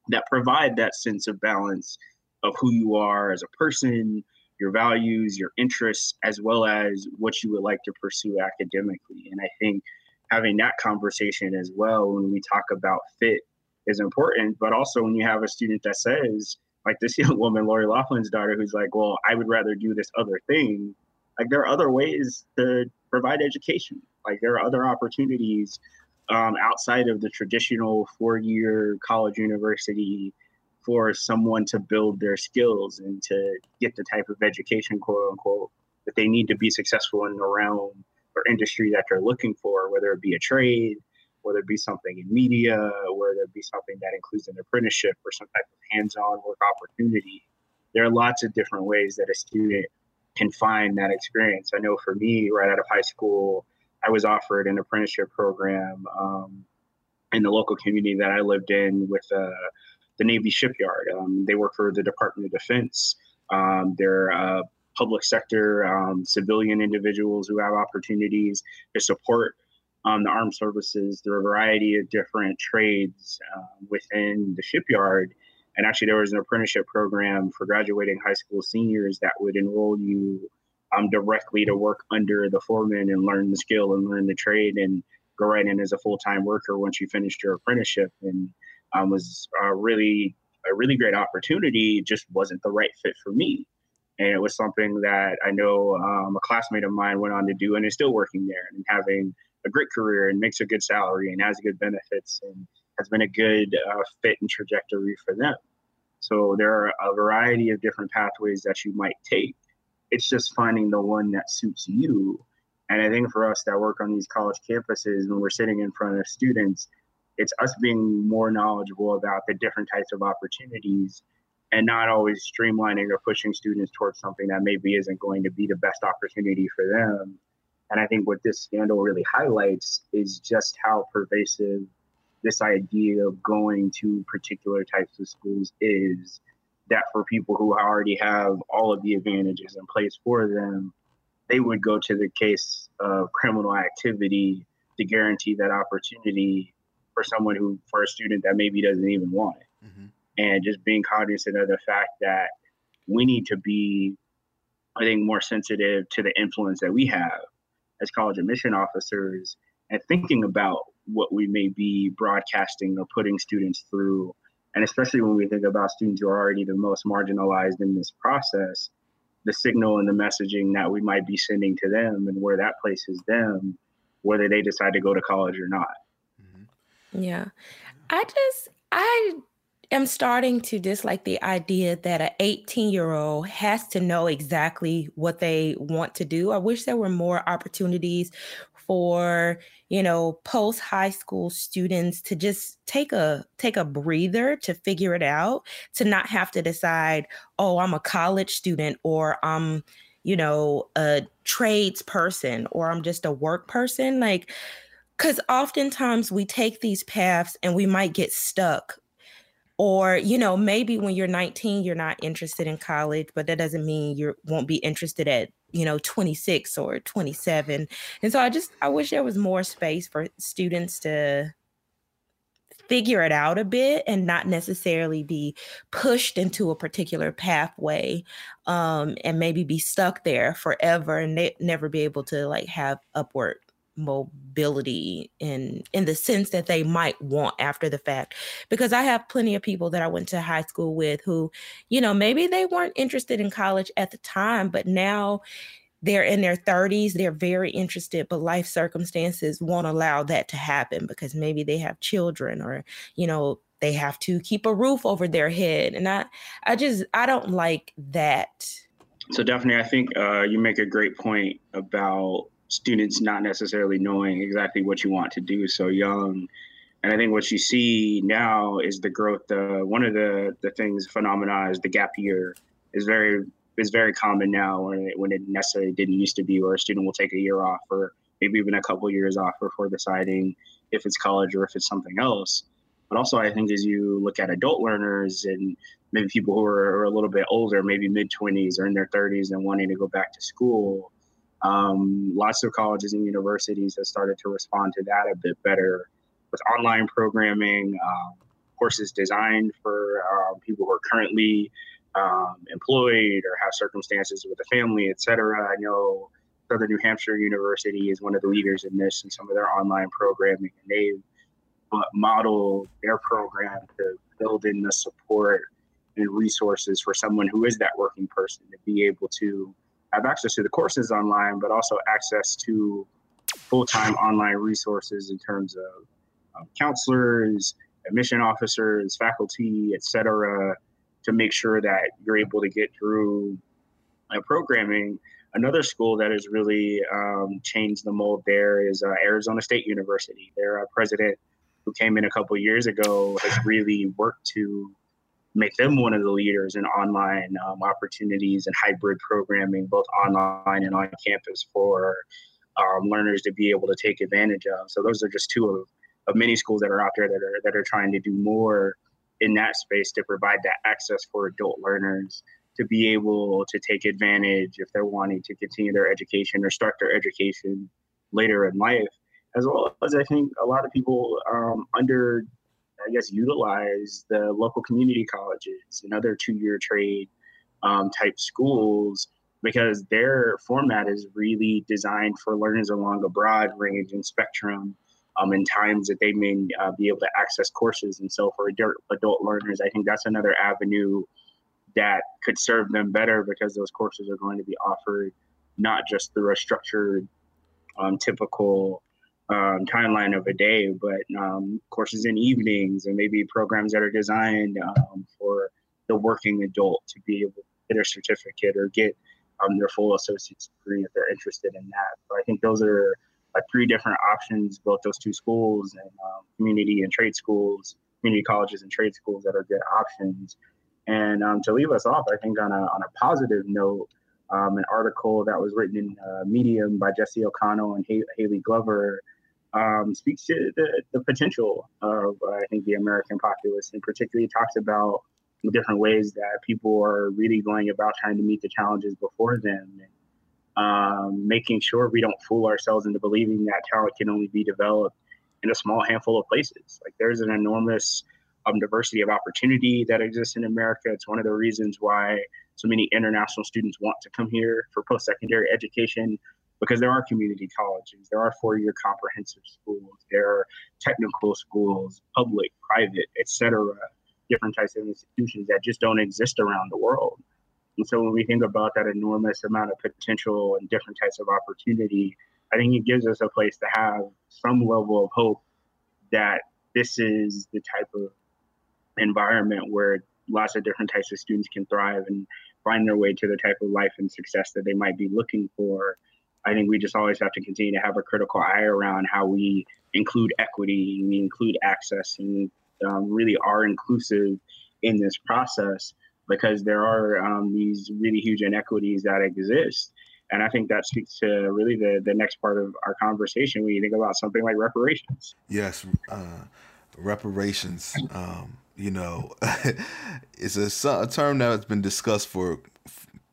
that provide that sense of balance of who you are as a person your values your interests as well as what you would like to pursue academically. And i think having that conversation as well when we talk about fit is important. But also when you have a student that says like this young woman lori Loughlin's daughter who's like well i would rather do this other thing like there are other ways to provide education. Like there are other opportunities um, outside of the traditional four-year college university for someone to build their skills and to get the type of education, quote unquote, that they need to be successful in the realm or industry that they're looking for, whether it be a trade, whether it be something in media, whether it be something that includes an apprenticeship or some type of hands-on work opportunity. There are lots of different ways that a student can find that experience. I know for me, right out of high school, I was offered an apprenticeship program um, in the local community that I lived in with uh, the Navy shipyard. Um, they work for the Department of Defense. Um, they're uh, public sector um, civilian individuals who have opportunities to support um, the armed services through a variety of different trades uh, within the shipyard. And actually, there was an apprenticeship program for graduating high school seniors that would enroll you um, directly to work under the foreman and learn the skill and learn the trade and go right in as a full time worker once you finished your apprenticeship. And um, was a really a really great opportunity. Just wasn't the right fit for me, and it was something that I know um, a classmate of mine went on to do and is still working there and having a great career and makes a good salary and has good benefits and has been a good uh, fit and trajectory for them. So there are a variety of different pathways that you might take. It's just finding the one that suits you. And I think for us that work on these college campuses, when we're sitting in front of students, it's us being more knowledgeable about the different types of opportunities and not always streamlining or pushing students towards something that maybe isn't going to be the best opportunity for them. And I think what this scandal really highlights is just how pervasive this idea of going to particular types of schools is that for people who already have all of the advantages in place for them, they would go to the case of criminal activity to guarantee that opportunity for someone who for a student that maybe doesn't even want it mm-hmm. and just being cognizant of the fact that we need to be i think more sensitive to the influence that we have as college admission officers and thinking about what we may be broadcasting or putting students through and especially when we think about students who are already the most marginalized in this process the signal and the messaging that we might be sending to them and where that places them whether they decide to go to college or not mm-hmm. yeah. I just I am starting to dislike the idea that an 18 year old has to know exactly what they want to do. I wish there were more opportunities for you know post high school students to just take a take a breather to figure it out to not have to decide oh i'm a college student or i'm you know a trades person or i'm just a work person. Like because oftentimes we take these paths and we might get stuck. Or you know maybe when you're 19 you're not interested in college but that doesn't mean you won't be interested at you know 26 or 27 and so i just i wish there was more space for students to figure it out a bit and not necessarily be pushed into a particular pathway um, and maybe be stuck there forever and ne- never be able to like have upward mobility in in the sense that they might want after the fact. Because i have plenty of people that i went to high school with who you know maybe they weren't interested in college at the time but now they're in their 30s they're very interested but life circumstances won't allow that to happen because maybe they have children or you know they have to keep a roof over their head. And i i just i don't like that. So definitely i think uh, you make a great point about students not necessarily knowing exactly what you want to do so young. And I think what you see now is the growth. Uh, one of the the things phenomena is the gap year is very is very common now when it, when it necessarily didn't used to be, where a student will take a year off or maybe even a couple years off before deciding if it's college or if it's something else. But also, I think as you look at adult learners and maybe people who are, are a little bit older, maybe mid 20s or in their 30s and wanting to go back to school, Um, lots of colleges and universities have started to respond to that a bit better with online programming, um, courses designed for um, people who are currently um, employed or have circumstances with a family, et cetera. I know Southern New Hampshire University is one of the leaders in this and some of their online programming, and they've modeled their program to build in the support and resources for someone who is that working person to be able to have access to the courses online, but also access to full-time online resources in terms of um, counselors, admission officers, faculty, et cetera, to make sure that you're able to get through uh, programming. Another school that has really um, changed the mold there is uh, Arizona State University. Their uh, president, who came in a couple years ago, has really worked to make them one of the leaders in online um, opportunities and hybrid programming, both online and on campus for um, learners to be able to take advantage of. So those are just two of, of many schools that are out there that are that are trying to do more in that space to provide that access for adult learners to be able to take advantage if they're wanting to continue their education or start their education later in life, as well as I think a lot of people um, under I guess, utilize the local community colleges and other two year trade um, type schools because their format is really designed for learners along a broad range and spectrum um, in times that they may uh, be able to access courses. And so for adult, adult learners, I think that's another avenue that could serve them better because those courses are going to be offered not just through a structured, um, typical um, timeline of a day, but um, courses in evenings and maybe programs that are designed um, for the working adult to be able to get a certificate or get um, their full associate's degree if they're interested in that. So I think those are three different options, both those two schools and um, community and trade schools, community colleges and trade schools that are good options. And um, to leave us off, I think on a, on a positive note, an article that was written in uh, Medium by Jesse O'Connell and Haley Glover um, speaks to the, the potential of, uh, I think, the American populace, and particularly talks about the different ways that people are really going about trying to meet the challenges before them, and um, making sure we don't fool ourselves into believing that talent can only be developed in a small handful of places. Like there's an enormous um, diversity of opportunity that exists in America. It's one of the reasons why so many international students want to come here for post-secondary education because there are community colleges, there are four-year comprehensive schools, there are technical schools, public, private, etc., different types of institutions that just don't exist around the world. And so when we think about that enormous amount of potential and different types of opportunity, I think it gives us a place to have some level of hope that this is the type of environment where lots of different types of students can thrive and find their way to the type of life and success that they might be looking for I think we just always have to continue to have a critical eye around how we include equity, we include access, and um, really are inclusive in this process because there are um, these really huge inequities that exist. And I think that speaks to really the, the next part of our conversation when you think about something like reparations. Yes, uh, reparations. Um, you know, it's a, a term that has been discussed for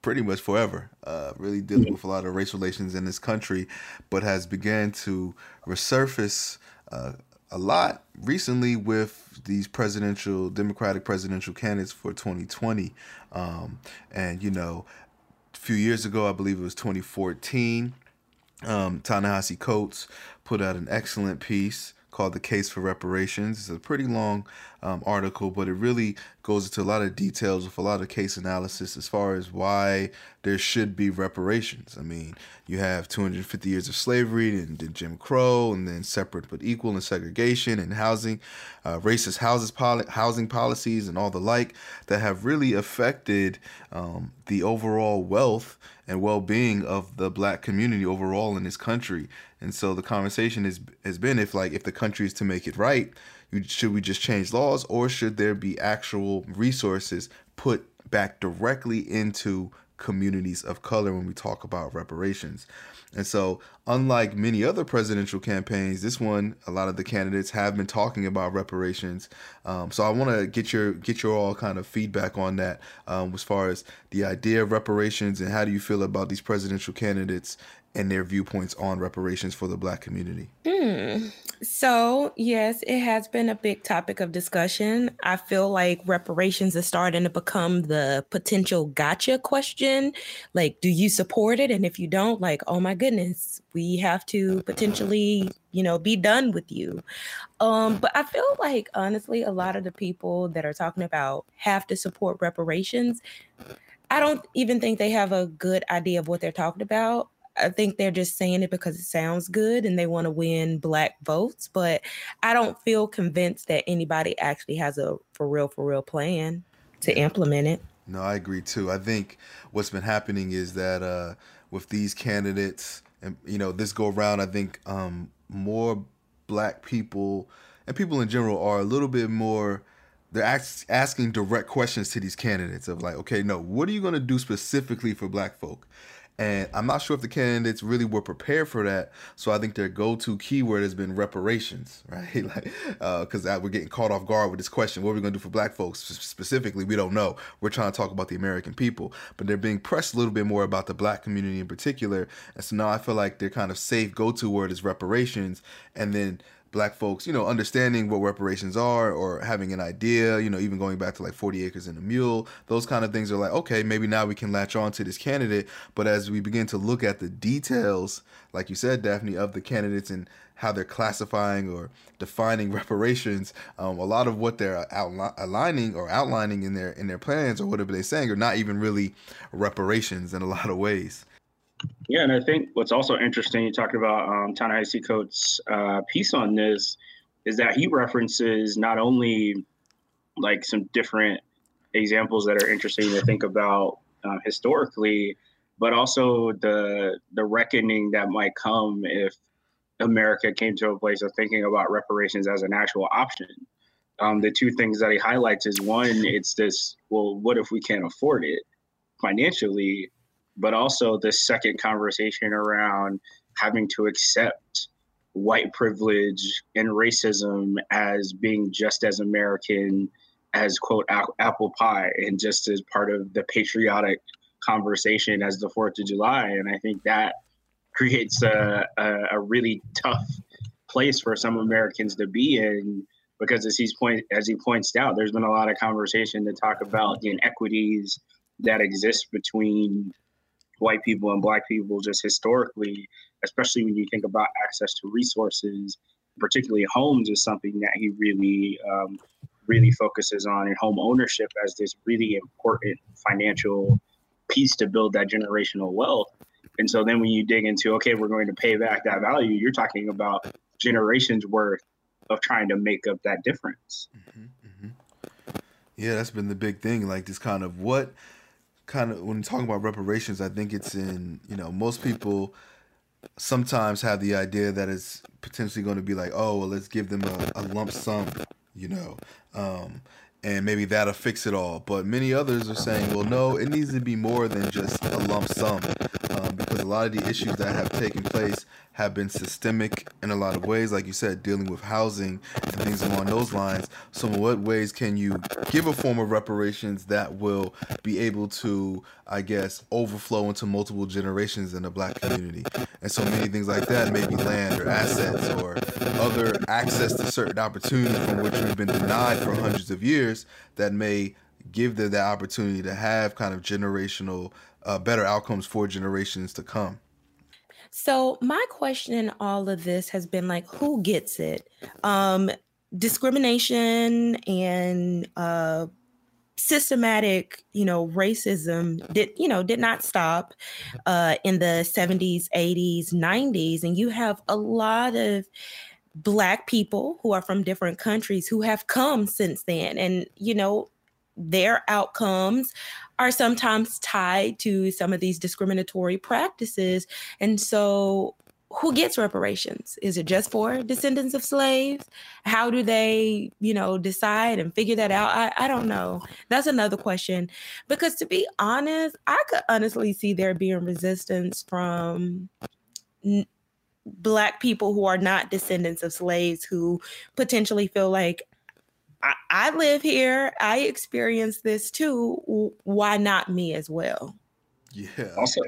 pretty much forever, uh, really dealing with a lot of race relations in this country, but has began to resurface uh, a lot recently with these presidential, Democratic presidential candidates for 2020. Um, and, you know, a few years ago, I believe it was 2014, um, Ta-Nehisi Coates put out an excellent piece called The Case for Reparations. It's a pretty long um, article, but it really goes into a lot of details with a lot of case analysis as far as why there should be reparations. I mean, you have 250 years of slavery and, Jim Crow, and then separate but equal and segregation and housing, uh, racist houses poli- housing policies, and all the like that have really affected um, the overall wealth and well-being of the black community overall in this country. And so the conversation is has been if like if the country is to make it right, should we just change laws or should there be actual resources put back directly into communities of color when we talk about reparations? And so, unlike many other presidential campaigns, this one, a lot of the candidates have been talking about reparations. Um, so I want to get your get your all kind of feedback on that, um, as far as the idea of reparations and how do you feel about these presidential candidates and their viewpoints on reparations for the black community? Hmm. So, yes, it has been a big topic of discussion. I feel like reparations is starting to become the potential gotcha question. Like, do you support it? And if you don't, like, oh my goodness, we have to potentially, you know, be done with you. Um, but I feel like honestly, a lot of the people that are talking about have to support reparations. I don't even think they have a good idea of what they're talking about. I think they're just saying it because it sounds good and they want to win black votes. But I don't feel convinced that anybody actually has a for real, for real plan to implement it. No, I agree too. I think what's been happening is that uh, with these candidates, and you know, this go around, I think um, more black people and people in general are a little bit more they're ask, asking direct questions to these candidates of like okay no what are you going to do specifically for black folk and I'm not sure if the candidates really were prepared for that. So I think their go-to keyword has been reparations, right? like, because uh, we're getting caught off guard with this question: What are we going to do for Black folks specifically? We don't know. We're trying to talk about the American people, but they're being pressed a little bit more about the Black community in particular. And so now I feel like their kind of safe go-to word is reparations, and then black folks, you know, understanding what reparations are or having an idea, you know, even going back to like 40 acres and a mule, those kind of things are like, okay, maybe now we can latch on to this candidate. But as we begin to look at the details, like you said, Daphne, of the candidates and how they're classifying or defining reparations, um, a lot of what they're outli- aligning or outlining in their in their plans or whatever they're saying are not even really reparations in a lot of ways. Yeah, and I think what's also interesting, you talked about um, Ta-Nehisi Coates' uh, piece on this, is that he references not only like some different examples that are interesting to think about uh, historically, but also the the reckoning that might come if America came to a place of thinking about reparations as an actual option. Um, the two things that he highlights is one, it's this: well, what if we can't afford it financially? But also this second conversation around having to accept white privilege and racism as being just as American as quote apple pie and just as part of the patriotic conversation as the Fourth of July. And I think that creates a, a, a really tough place for some Americans to be in because as he's point as he points out, there's been a lot of conversation to talk about the inequities that exist between white people and black people just historically, especially when you think about access to resources, particularly homes is something that he really um, really focuses on and home ownership as this really important financial piece to build that generational wealth. And so then when you dig into, okay, we're going to pay back that value, you're talking about generations worth of trying to make up that difference. Mm-hmm, mm-hmm. Yeah, that's been the big thing. Like this kind of what kind of when talking about reparations, I think it's in you know most people sometimes have the idea that it's potentially going to be like, oh, well, let's give them a, a lump sum, you know, um, and maybe that'll fix it all. But many others are saying, well, no, it needs to be more than just a lump sum, um, because a lot of the issues that have taken place have been systemic in a lot of ways, like you said, dealing with housing and things along those lines. So, in what ways can you give a form of reparations that will be able to, I guess, overflow into multiple generations in the black community? And so many things like that, maybe land or assets or other access to certain opportunities from which we've been denied for hundreds of years that may give them that opportunity to have kind of generational, uh, better outcomes for generations to come. So my question in all of this has been like, who gets it? Um, discrimination and uh, systematic, you know, racism did, you know, did not stop uh, in the 70s, 80s, 90s, and you have a lot of black people who are from different countries who have come since then and you know their outcomes are sometimes tied to some of these discriminatory practices. And so, who gets reparations? Is it just for descendants of slaves? How do they, you know, decide and figure that out? I, I don't know. That's another question. Because to be honest, I could honestly see there being resistance from black people who are not descendants of slaves who potentially feel like I, I live here. I experience this too. Why not me as well? Yeah. Also,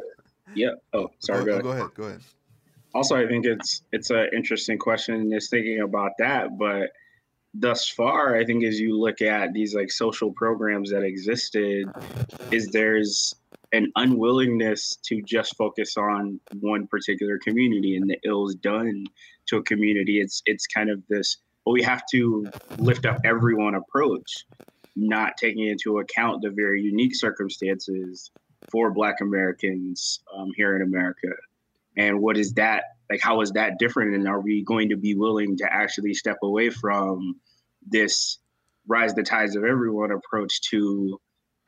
Yeah. Oh, sorry. Go, Go, go ahead. Go ahead. Also, I think it's it's an interesting question is thinking about that, but thus far, I think as you look at these like social programs that existed, is there's an unwillingness to just focus on one particular community and the ills done to a community. It's it's kind of this well, we have to lift up everyone approach, not taking into account the very unique circumstances for Black Americans um, here in America. And what is that like? How is that different? And are we going to be willing to actually step away from this rise the tides of everyone approach to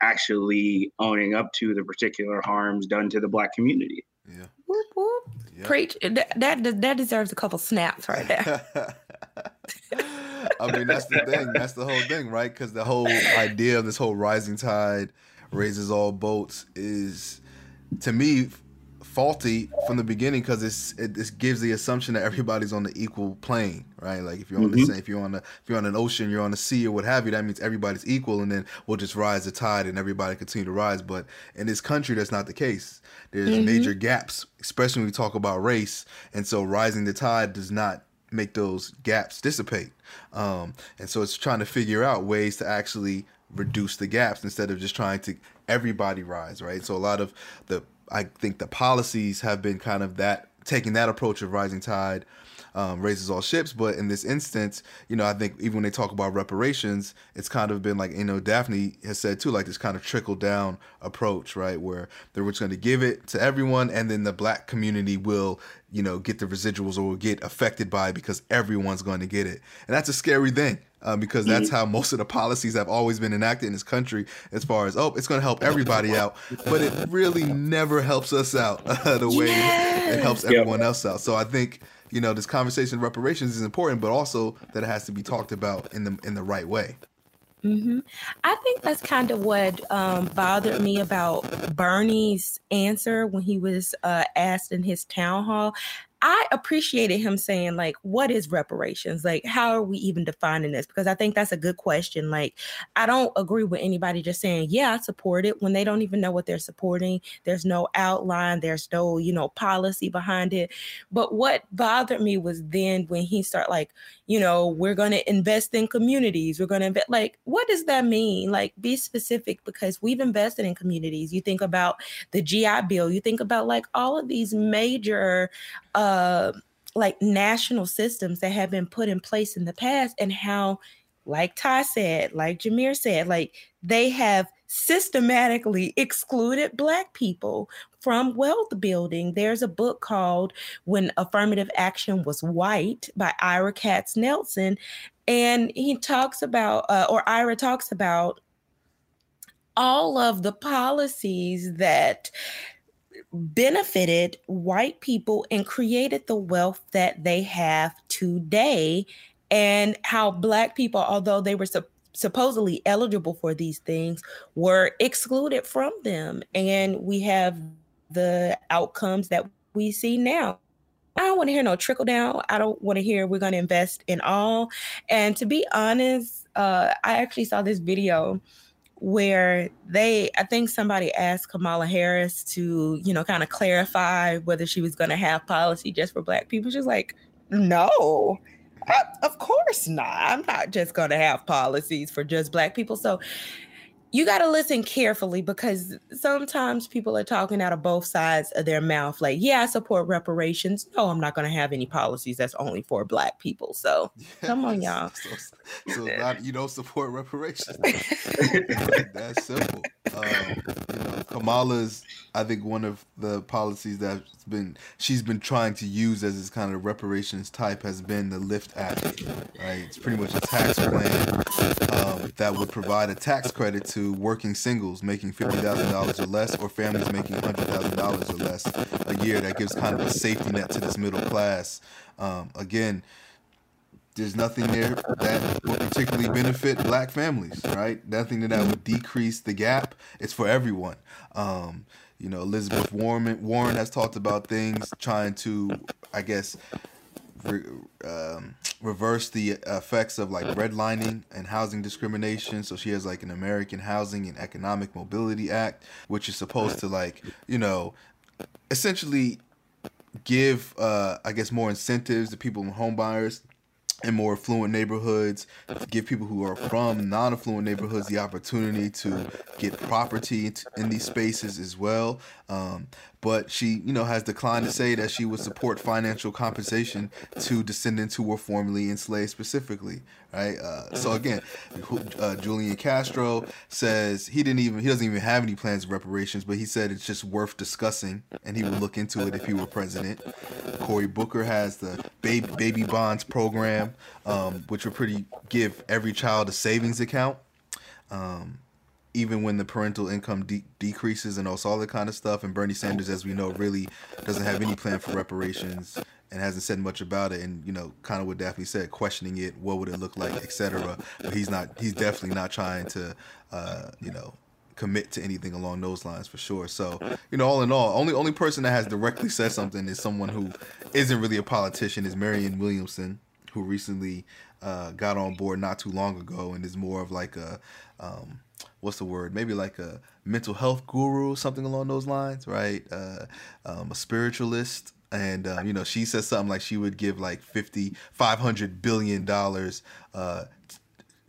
actually owning up to the particular harms done to the black community? Yeah. Whoop, whoop. Yeah. Preach. That, that that deserves a couple snaps right there. I mean, that's the thing. That's the whole thing, right? Because the whole idea of this whole rising tide raises all boats is, to me, faulty from the beginning because it's it, it gives the assumption that everybody's on the equal plane, right? Like if you're on the Mhm. same, if you're on the if you're on an ocean, you're on the sea or what have you, that means everybody's equal, and then we'll just rise the tide and everybody continue to rise. But in this country, that's not the case. There's Mhm. major gaps, especially when we talk about race, and so rising the tide does not make those gaps dissipate. Um, and so it's trying to figure out ways to actually reduce the gaps instead of just trying to everybody rise, right? So a lot of the I think the policies have been kind of that taking that approach of rising tide um, raises all ships. But in this instance, you know, I think even when they talk about reparations, it's kind of been like, you know, Daphne has said too, like this kind of trickle down approach, right? Where they're just going to give it to everyone and then the black community will, you know, get the residuals or will get affected by it because everyone's going to get it. And that's a scary thing. Uh, because that's how most of the policies have always been enacted in this country, as far as oh, it's going to help everybody out, but it really never helps us out uh, the way it helps everyone else out. So I think you know this conversation of reparations is important, but also that it has to be talked about in the in the right way. hmm I think that's kind of what um, bothered me about Bernie's answer when he was uh, asked in his town hall. I appreciated him saying, like, what is reparations? Like, how are we even defining this? Because I think that's a good question. Like, I don't agree with anybody just saying, yeah, I support it when they don't even know what they're supporting. There's no outline, there's no, you know, policy behind it. But what bothered me was then when he started, like, you know, we're going to invest in communities. We're going to invest. Like, what does that mean? Like, be specific because we've invested in communities. You think about the GI Bill, you think about like all of these major, uh, like national systems that have been put in place in the past and how, like Ty said, like Jamiere said, like they have systematically excluded Black people from wealth building. There's a book called When Affirmative Action Was White by Ira Katznelson. And he talks about, uh, or Ira talks about all of the policies that benefited white people and created the wealth that they have today and how black people although they were sup- supposedly eligible for these things were excluded from them and we have the outcomes that we see now I don't want to hear no trickle down. I don't want to hear we're going to invest in all. And to be honest, uh, I actually saw this video where they i think somebody asked kamala harris to you know kind of clarify whether she was going to have policy just for black people. She's like no I, of course not. I'm not just going to have policies for just black people. So you got to listen carefully because sometimes people are talking out of both sides of their mouth like yeah i support reparations no i'm not going to have any policies that's only for black people so Come on, y'all. So, so not, you don't support reparations. That's simple. Um, you know, Kamala's, I think, one of the policies that's been she's been trying to use as this kind of reparations type has been the Lift Act. Right, it's pretty much a tax plan um, that would provide a tax credit to working singles making fifty thousand dollars or less, or families making hundred thousand dollars or less a year. That gives kind of a safety net to this middle class. Um, again, there's nothing there that would particularly benefit black families, right? Nothing that would decrease the gap. It's for everyone. Um, you know, Elizabeth Warren Warren has talked about things trying to, I guess, re, um, reverse the effects of like redlining and housing discrimination. So she has like an American Housing and Economic Mobility Act, which is supposed to like, you know, essentially give, uh, I guess, more incentives to people home buyers in more affluent neighborhoods, give people who are from non-affluent neighborhoods the opportunity to get property in these spaces as well. Um, but she, you know, has declined to say that she would support financial compensation to descendants who were formerly enslaved specifically, right? Uh, so again, uh, Julian Castro says he didn't even he doesn't even have any plans of reparations, but he said it's just worth discussing, and he would look into it if he were president. Cory Booker has the baby baby bonds program, um, which would pretty give every child a savings account. Um, even when the parental income de- decreases and all that kind of stuff. And Bernie Sanders, as we know, really doesn't have any plan for reparations and hasn't said much about it. And you know, kind of what Daphne said, questioning it, what would it look like, etc. But he's not. He's definitely not trying to, uh, you know, commit to anything along those lines for sure. So, you know, all in all, only only person that has directly said something is someone who isn't really a politician is Marianne Williamson, who recently uh, got on board not too long ago and is more of like a um, what's the word? Maybe like a mental health guru, something along those lines, right? Uh, um, a spiritualist. And, um, you know, she says something like she would give like 50, 500 billion dollars, uh,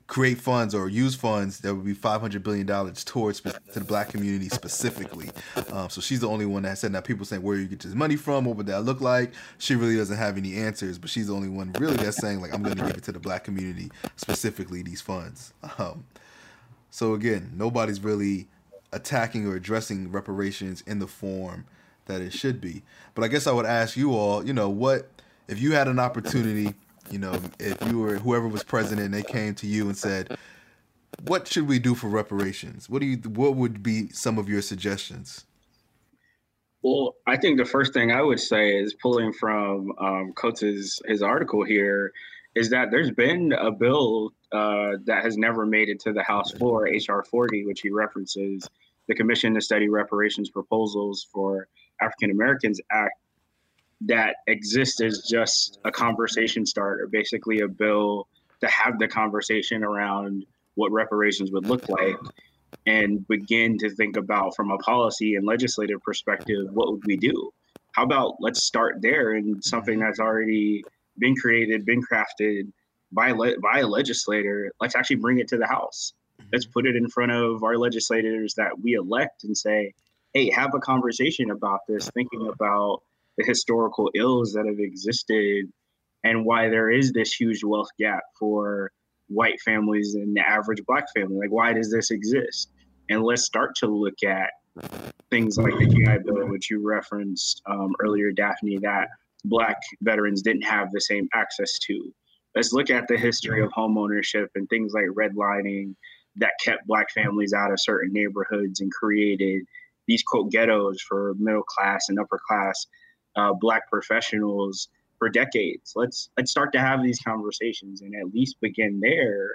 create funds or use funds that would be 500 billion dollars towards to the black community specifically. Um, so she's the only one that said now people saying where you get this money from what would that look like? She really doesn't have any answers but she's the only one really that's saying like i'm going to give it to the black community specifically these funds. Um, so again, nobody's really attacking or addressing reparations in the form that it should be. But I guess I would ask you all, you know, what if you had an opportunity, you know, if you were whoever was president and they came to you and said, "What should we do for reparations?" What do you what would be some of your suggestions? Well, I think the first thing I would say is pulling from um, Coates' his article here is that there's been a bill uh, that has never made it to the House floor, HR 40, which he references, the Commission to Study Reparations Proposals for African Americans Act, that exists as just a conversation starter, basically a bill to have the conversation around what reparations would look like and begin to think about from a policy and legislative perspective what would we do how about let's start there and something that's already been created been crafted by le- by a legislator, let's actually bring it to the House. Mm-hmm. Let's put it in front of our legislators that we elect and say, "Hey, have a conversation about this, thinking about the historical ills that have existed and why there is this huge wealth gap for white families and the average black family. Like, why does this exist? And let's start to look at things like the GI Bill, which you referenced um, earlier, Daphne, that black veterans didn't have the same access to let's look at the history of home ownership and things like redlining that kept black families out of certain neighborhoods and created these quote ghettos for middle class and upper class uh, black professionals for decades. Let's let's start to have these conversations and at least begin there,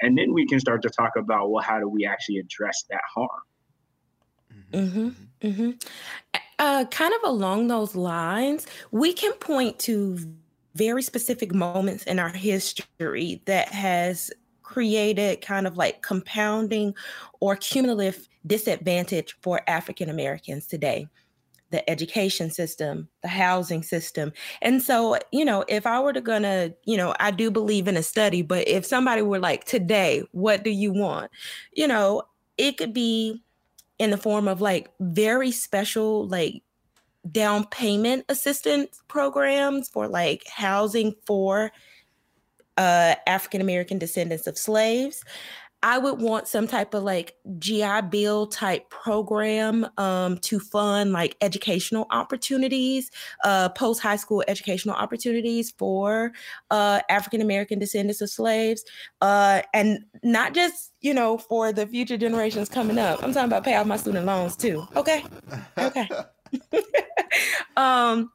and then we can start to talk about well, how do we actually address that harm? Mm-hmm. Mm-hmm. Uh, kind of along those lines, we can point to very specific moments in our history that has created kind of like compounding or cumulative disadvantage for African Americans today the education system, the housing system. And so, you know, if I were to gonna, you know, I do believe in a study, but if somebody were like, today, what do you want? You know, it could be in the form of like very special, like down payment assistance programs for like housing for uh, African American descendants of slaves. I would want some type of like GI Bill type program um, to fund like educational opportunities, uh, post high school educational opportunities for uh, African American descendants of slaves, uh, and not just you know for the future generations coming up. I'm talking about pay off my student loans too. Okay, okay. um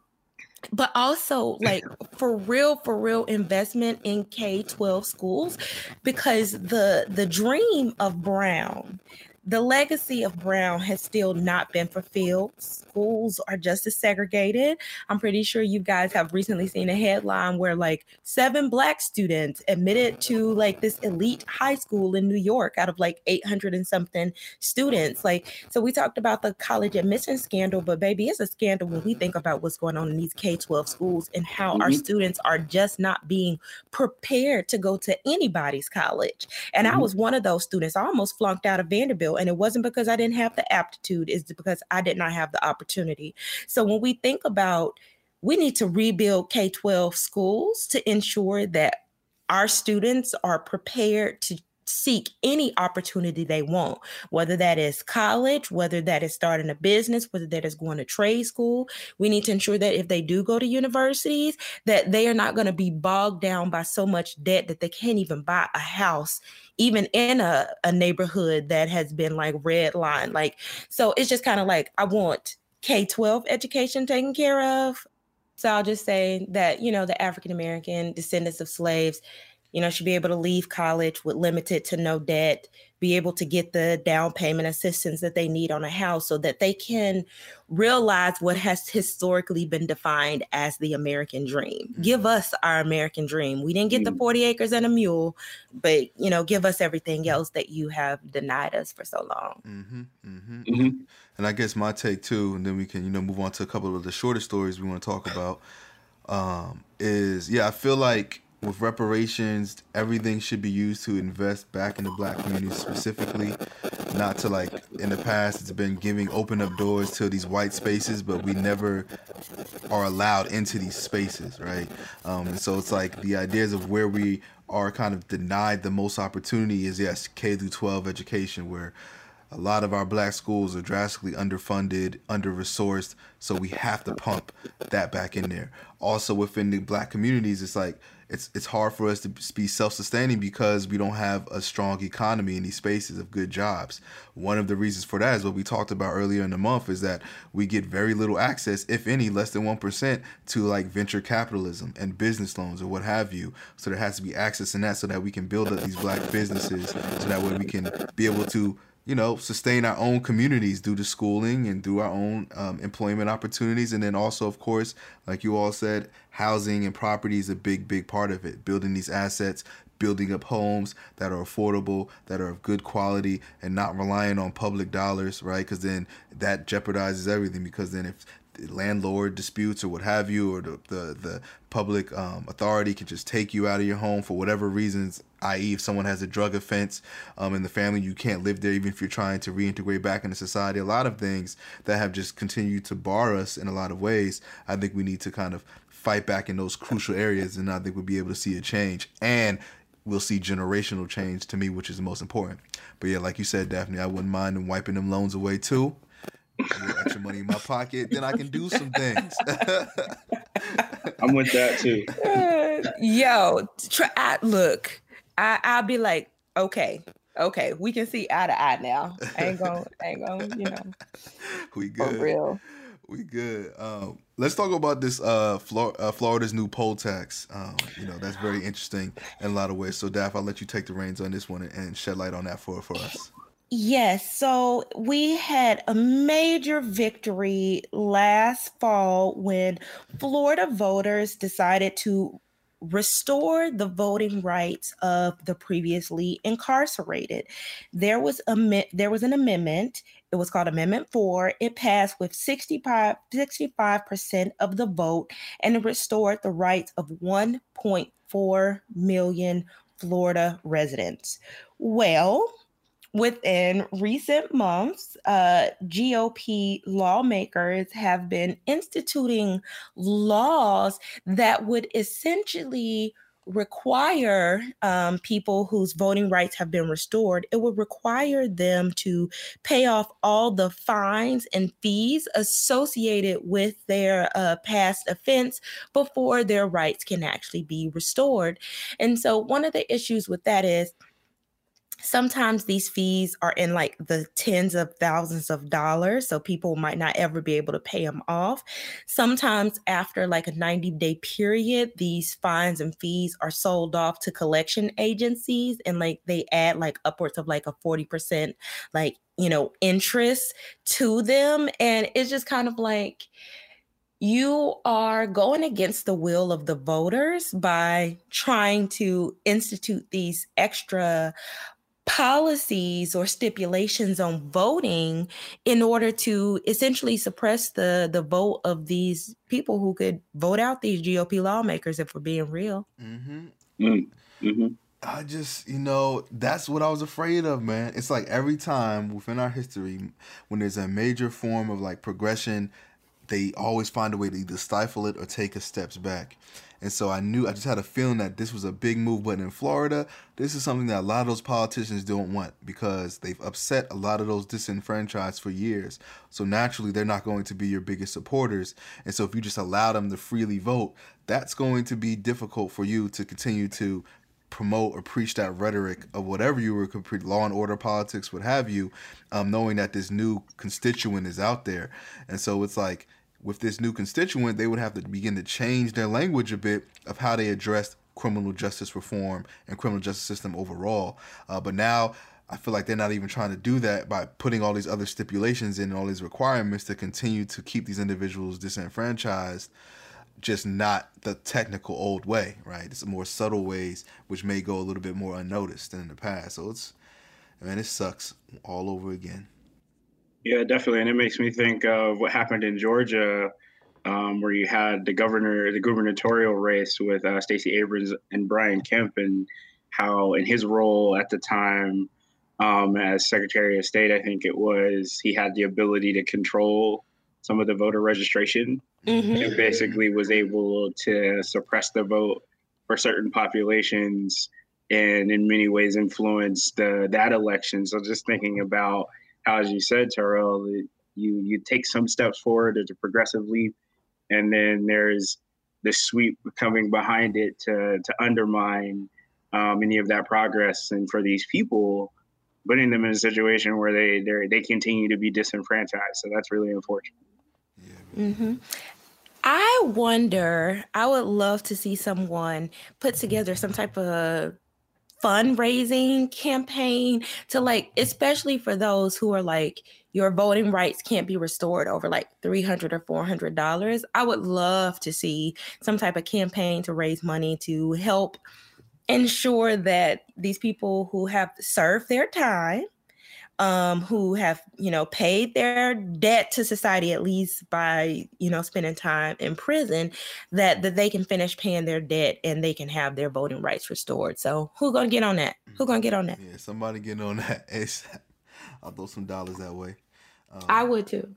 but also like for real for real investment in K-12 schools because the the dream of Brown the legacy of Brown has still not been fulfilled. Schools are just as segregated. I'm pretty sure you guys have recently seen a headline where like seven black students admitted to like this elite high school in New York out of like 800 and something students. Like, so we talked about the college admission scandal, but baby, it's a scandal when we think about what's going on in these K 12 schools and how mm-hmm. our students are just not being prepared to go to anybody's college. And mm-hmm. I was one of those students. I almost flunked out of Vanderbilt and it wasn't because I didn't have the aptitude, it's because I did not have the opportunity. So when we think about we need to rebuild K 12 schools to ensure that our students are prepared to seek any opportunity they want, whether that is college, whether that is starting a business, whether that is going to trade school. We need to ensure that if they do go to universities, that they are not going to be bogged down by so much debt that they can't even buy a house, even in a, a neighborhood that has been like red line. Like, so it's just kind of like, I want K 12 education taken care of. So I'll just say that, you know, the African American descendants of slaves you know, should be able to leave college with limited to no debt, be able to get the down payment assistance that they need on a house so that they can realize what has historically been defined as the American dream. Mm-hmm. Give us our American dream. We didn't get mm-hmm. the 40 acres and a mule, but you know, give us everything else that you have denied us for so long. Mm-hmm, mm-hmm. mm-hmm. and I guess my take too, and then we can, you know, move on to a couple of the shorter stories we want to talk about. Um, is yeah, I feel like with reparations, everything should be used to invest back in the black community specifically, not to like in the past it's been giving open up doors to these white spaces, but we never are allowed into these spaces, right? Um, and so it's like the ideas of where we are kind of denied the most opportunity is yes, K through 12 education, where a lot of our black schools are drastically underfunded, under resourced, so we have to pump that back in there. Also within the black communities, it's like it's it's hard for us to be self-sustaining because we don't have a strong economy in these spaces of good jobs. One of the reasons for that is what we talked about earlier in the month is that we get very little access, if any, less than one percent, to like venture capitalism and business loans or what have you. So there has to be access in that so that we can build up these black businesses, so that way we can be able to you know, sustain our own communities due to schooling and through our own um, employment opportunities. And then also, of course, like you all said, housing and property is a big, big part of it. Building these assets, building up homes that are affordable, that are of good quality, and not relying on public dollars, right? Because then that jeopardizes everything. Because then if landlord disputes or what have you, or the the, the public um, authority can just take you out of your home for whatever reasons, i.e., if someone has a drug offense um, in the family, you can't live there even if you're trying to reintegrate back into society. A lot of things that have just continued to bar us in a lot of ways. I think we need to kind of fight back in those crucial areas, and I think we'll be able to see a change. And we'll see generational change to me, which is the most important. But yeah, like you said, Daphne, I wouldn't mind them wiping them loans away too extra money in my pocket, then I can do some things. I'm with that too. yo, try, look, I, I'll be like, okay, okay, we can see eye to eye now. I ain't gonna, I ain't gonna, you know. We good. For real. We good. Um, let's talk about this uh, Flor- uh, Florida's new poll tax. Um, you know, that's very interesting in a lot of ways. So, Daph, I'll let you take the reins on this one and, and shed light on that for for us. Yes, so we had a major victory last fall when Florida voters decided to restore the voting rights of the previously incarcerated. There was a there was an amendment. It was called Amendment 4. It passed with 65 65% of the vote and it restored the rights of 1.4 million Florida residents. Well, Within recent months, uh, GOP lawmakers have been instituting laws that would essentially require um, people whose voting rights have been restored, it would require them to pay off all the fines and fees associated with their uh, past offense before their rights can actually be restored. And so, one of the issues with that is sometimes these fees are in like the tens of thousands of dollars so people might not ever be able to pay them off sometimes after like a 90 day period these fines and fees are sold off to collection agencies and like they add like upwards of like a 40% like you know, interest to them. And it's just kind of like, you are going against the will of the voters by trying to institute these extra policies or stipulations on voting in order to essentially suppress the the vote of these people who could vote out these GOP lawmakers if we're being real. Mm-hmm. Mm-hmm. I just, you know, that's what I was afraid of, man. It's like every time within our history, when there's a major form of like progression, they always find a way to either stifle it or take a steps back. And so I knew, I just had a feeling that this was a big move. But in Florida, this is something that a lot of those politicians don't want because they've upset a lot of those disenfranchised for years. So naturally, they're not going to be your biggest supporters. And so if you just allow them to freely vote, that's going to be difficult for you to continue to promote or preach that rhetoric of whatever you were complete law and order politics what have you um, knowing that this new constituent is out there and so it's like with this new constituent, they would have to begin to change their language a bit of how they address criminal justice reform and criminal justice system overall. Uh, but now I feel like they're not even trying to do that by putting all these other stipulations in and all these requirements to continue to keep these individuals disenfranchised. Just not the technical old way, right? It's more subtle ways which may go a little bit more unnoticed than in the past. So it's, I mean, it sucks all over again. Yeah, definitely, and it makes me think of what happened in Georgia, um, where you had the governor, the gubernatorial race with uh, Stacey Abrams and Brian Kemp, and how in his role at the time um, as Secretary of State, I think it was, he had the ability to control some of the voter registration, mm-hmm. and basically was able to suppress the vote for certain populations, and in many ways influence the that election. So just thinking about as you said, Terrell, you you take some steps forward. There's a progressive leap, and then there's the sweep coming behind it to to undermine um, any of that progress. And for these people, putting them in a situation where they they continue to be disenfranchised. So that's really unfortunate. Mm-hmm. I wonder. I would love to see someone put together some type of fundraising campaign to like especially for those who are like your voting rights can't be restored over like 300 or 400 dollars. I would love to see some type of campaign to raise money to help ensure that these people who have served their time um, who have you know paid their debt to society at least by you know spending time in prison that that they can finish paying their debt and they can have their voting rights restored. So who gonna get on that? Who gonna get on that? Yeah somebody getting on that i'll throw some dollars that way. Um, i would too.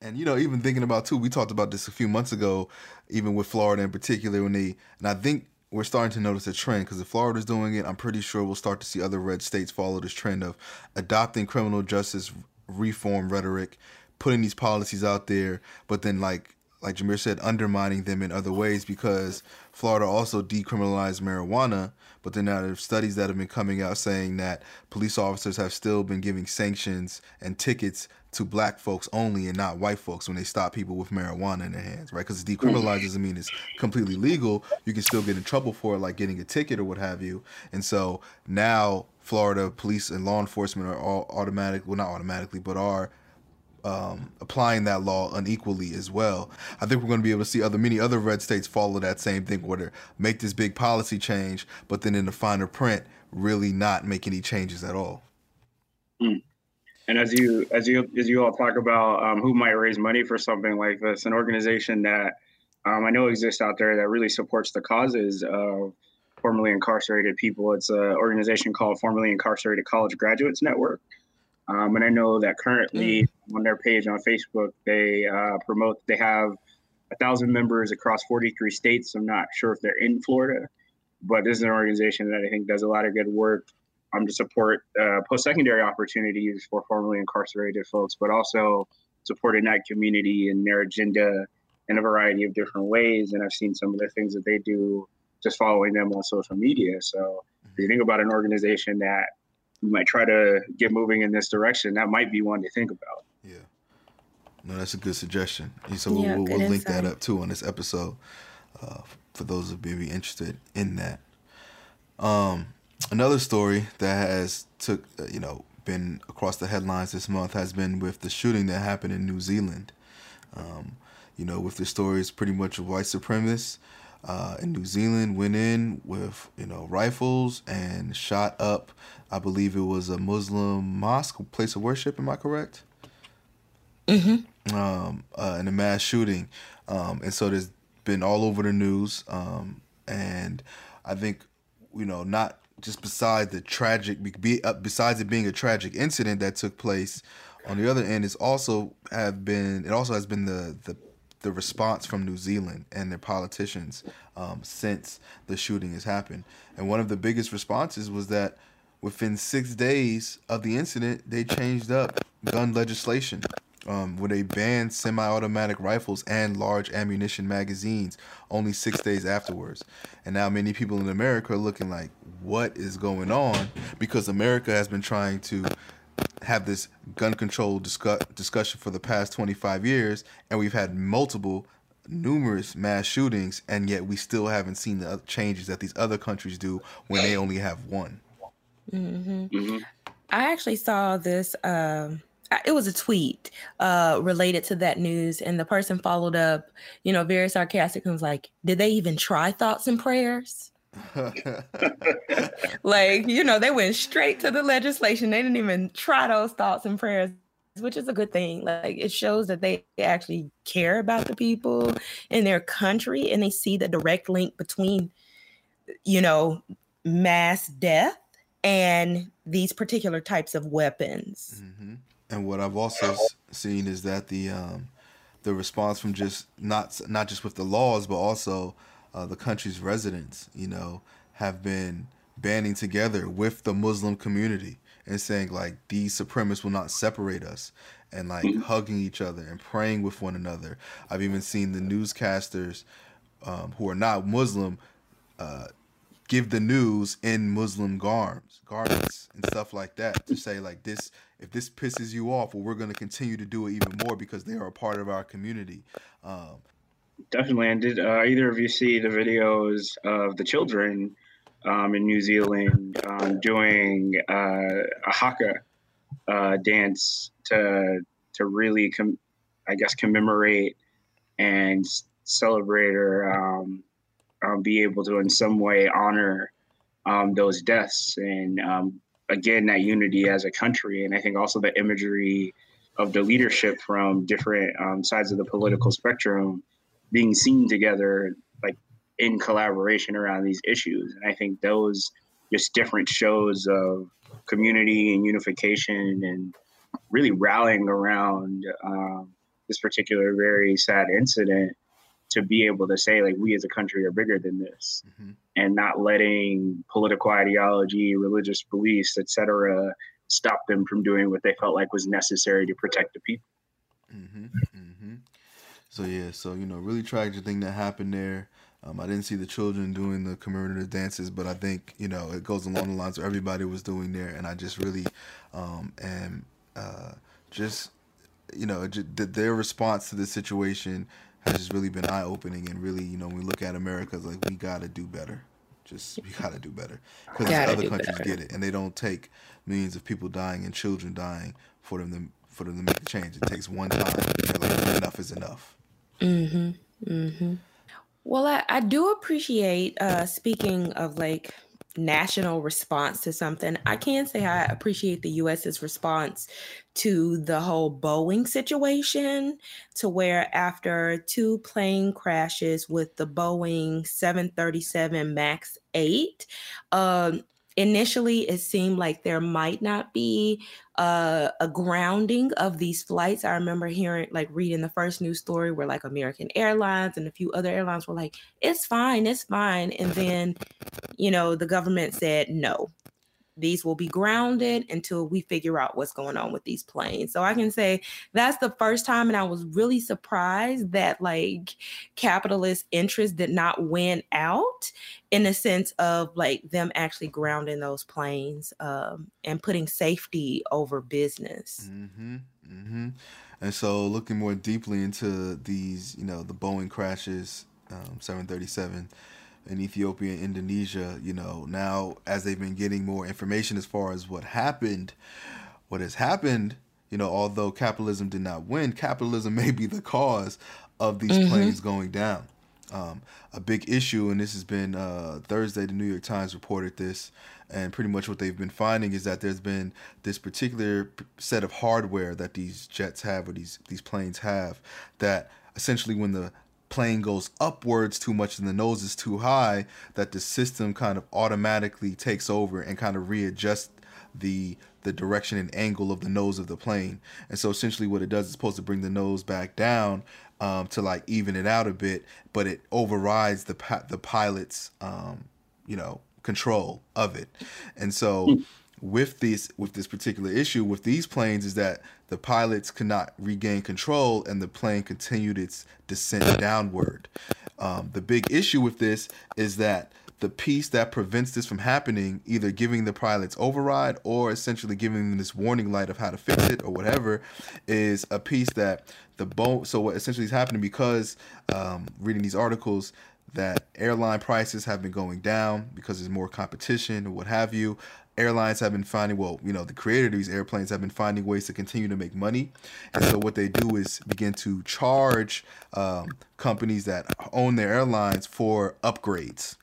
and you know even thinking about too we talked about this a few months ago even with florida in particular when they and i think we're starting to notice a trend because if Florida's doing it, I'm pretty sure we'll start to see other red states follow this trend of adopting criminal justice reform rhetoric, putting these policies out there, but then like like Jamiere said, undermining them in other ways because Florida also decriminalized marijuana, but then now there's studies that have been coming out saying that police officers have still been giving sanctions and tickets to black folks only and not white folks when they stop people with marijuana in their hands, right? Because decriminalized doesn't mean it's completely legal. You can still get in trouble for it, like getting a ticket or what have you. And so now Florida police and law enforcement are all automatic, well, not automatically, but are um, applying that law unequally as well. I think we're going to be able to see other many other red states follow that same thing, where they make this big policy change, but then in the finer print, really not make any changes at all. Mm. And as you as you as you all talk about um, who might raise money for something like this, an organization that um, I know exists out there that really supports the causes of formerly incarcerated people. It's an organization called Formerly Incarcerated College Graduates Network. Um, and I know that currently mm. On their page on Facebook, they uh, promote they have a thousand members across 43 states. I'm not sure if they're in Florida, but this is an organization that I think does a lot of good work um, to support uh, post-secondary opportunities for formerly incarcerated folks, but also supporting that community and their agenda in a variety of different ways. And I've seen some of the things that they do just following them on social media. So if you think about an organization that might try to get moving in this direction, that might be one to think about. Yeah. No, that's a good suggestion. So we'll, yeah, we'll, we'll link that up too on this episode uh, for those of be interested in that. Um, another story that has took uh, you know been across the headlines this month has been with the shooting that happened in New Zealand. Um, you know, with the stories pretty much of white supremacists uh, in New Zealand went in with you know rifles and shot up. I believe it was a Muslim mosque, place of worship. Am I correct? Mm-hmm. Um, uh, in a mass shooting, um, and so there's been all over the news. Um, and I think you know not just besides the tragic, be, uh, besides it being a tragic incident that took place, on the other end, it's also have been it also has been the the the response from New Zealand and their politicians um, since the shooting has happened. And one of the biggest responses was that within six days of the incident, they changed up gun legislation um, where they banned semi automatic rifles and large ammunition magazines only six days afterwards. And now many people in America are looking like, what is going on? Because America has been trying to have this gun control discuss, discussion for the past 25 years, and we've had multiple, numerous mass shootings, and yet we still haven't seen the changes that these other countries do when they only have one. Mm-hmm. Mm-hmm. I actually saw this. Um, it was a tweet uh, related to that news, and the person followed up, you know, very sarcastic and was like, "Did they even try thoughts and prayers?" like, you know, they went straight to the legislation. They didn't even try those thoughts and prayers, which is a good thing. Like, it shows that they actually care about the people in their country and they see the direct link between, you know, mass death and these particular types of weapons. Mm-hmm. And what I've also seen is that the um, the response from just not not just with the laws, but also uh, the country's residents, you know, have been banding together with the Muslim community and saying like these supremacists will not separate us and like mm-hmm. hugging each other and praying with one another. I've even seen the newscasters um, who are not Muslim uh, give the news in Muslim garbs, garments and stuff like that to say like this if this pisses you off, well, we're going to continue to do it even more because they are a part of our community. Um, Definitely. And did uh, either of you see the videos of the children um, in New Zealand um, doing uh, a haka uh, dance to to really, com- I guess, commemorate and celebrate or um, um be able to, in some way, honor um, those deaths and again that unity as a country. And I think also the imagery of the leadership from different sides of the political spectrum being seen together like in collaboration around these issues and i think those just different shows of community and unification and really rallying around um, this particular very sad incident to be able to say like we as a country are bigger than this mm-hmm. and not letting political ideology religious beliefs etc stop them from doing what they felt like was necessary to protect the people mm-hmm. Mm-hmm. So yeah, so you know, really tragic thing that happened there. Um, I didn't see the children doing the commemorative dances, but I think you know it goes along the lines of everybody was doing there, and I just really um, am uh, just you know just, their response to the situation has just really been eye opening, and really you know when we look at America, it's like we got to do better. Just we got to do better because other countries better. get it, and they don't take millions of people dying and children dying for them to for them to make a change. It takes one time. Like, enough is enough. Mm-hmm. Mm-hmm. Well, I, I do appreciate uh speaking of like national response to something. I can say I appreciate the US's response to the whole Boeing situation, to where after two plane crashes with the Boeing 737 MAX 8, um, initially it seemed like there might not be uh, a grounding of these flights. I remember hearing, like, reading the first news story where, like, American Airlines and a few other airlines were like, it's fine, it's fine. And then, you know, the government said, no, these will be grounded until we figure out what's going on with these planes. So I can say that's the first time, and I was really surprised that like capitalist interest did not win out in the sense of like them actually grounding those planes um, and putting safety over business. Mm-hmm, mm-hmm. And so, looking more deeply into these, you know, the Boeing crashes, um, 737 in Ethiopia and Indonesia, you know, now as they've been getting more information as far as what happened, what has happened, you know, although capitalism did not win, capitalism may be the cause of these mm-hmm. planes going down. Um, a big issue, and this has been uh, Thursday. The New York Times reported this, and pretty much what they've been finding is that there's been this particular set of hardware that these jets have or these these planes have that essentially when the plane goes upwards too much and the nose is too high that the system kind of automatically takes over and kind of readjusts the the direction and angle of the nose of the plane. And so essentially what it does is supposed to bring the nose back down um, to like even it out a bit, but it overrides the the pilot's um, you know control of it. And so hmm. With this with this particular issue with these planes is that the pilots could not regain control and the plane continued its descent downward. Um, the big issue with this is that the piece that prevents this from happening, either giving the pilots override or essentially giving them this warning light of how to fix it or whatever, is a piece that the bone. So what essentially is happening because um, reading these articles that airline prices have been going down because there's more competition or what have you. Airlines have been finding, well, you know, the creator of these airplanes have been finding ways to continue to make money. And so what they do is begin to charge um, companies that own their airlines for upgrades.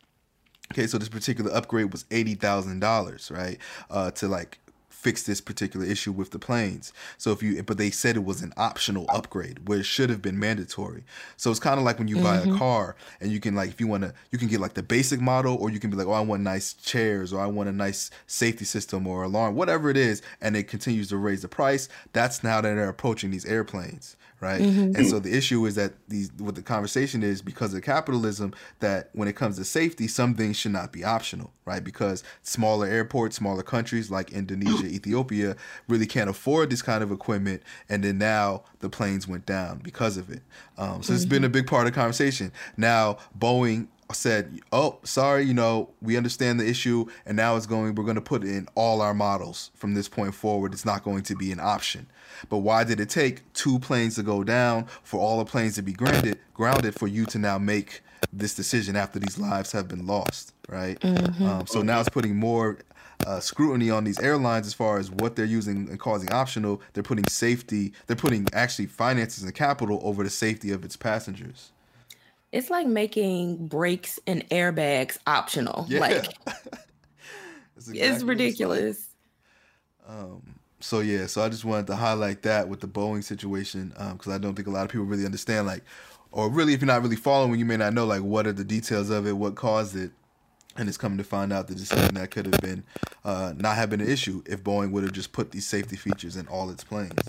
Okay, so this particular upgrade was eighty thousand dollars, right? Uh, to like fix this particular issue with the planes. So if you, but they said it was an optional upgrade where it should have been mandatory. So it's kind of like when you mm-hmm. buy a mm-hmm. car and you can like, if you want to, you can get like the basic model or you can be like, oh, I want nice chairs or I want a nice safety system or alarm, whatever it is. And it continues to raise the price. That's now that they're approaching these airplanes right? Mm-hmm. And so the issue is that these what the conversation is because of capitalism that when it comes to safety, some things should not be optional, right? Because smaller airports, smaller countries like Indonesia, Ethiopia really can't afford this kind of equipment, and then now the planes went down because of it. Um, so mm-hmm. it's been a big part of the conversation. Now Boeing said, "Oh, sorry, you know, we understand the issue, and now it's going. We're going to put in all our models from this point forward. It's not going to be an option." But why did it take two planes to go down for all the planes to be grounded, grounded for you to now make this decision after these lives have been lost, right? Mm-hmm. Um, so now it's putting more uh, scrutiny on these airlines as far as what they're using and causing optional. They're putting safety, they're putting actually finances and capital over the safety of its passengers. It's like making brakes and airbags optional. Yeah. Like exactly it's ridiculous. Um, so yeah, so I just wanted to highlight that with the Boeing situation because um, I don't think a lot of people really understand like, or really if you're not really following, you may not know like what are the details of it, what caused it, and it's coming to find out that something that could have been uh, not have been an issue if Boeing would have just put these safety features in all its planes.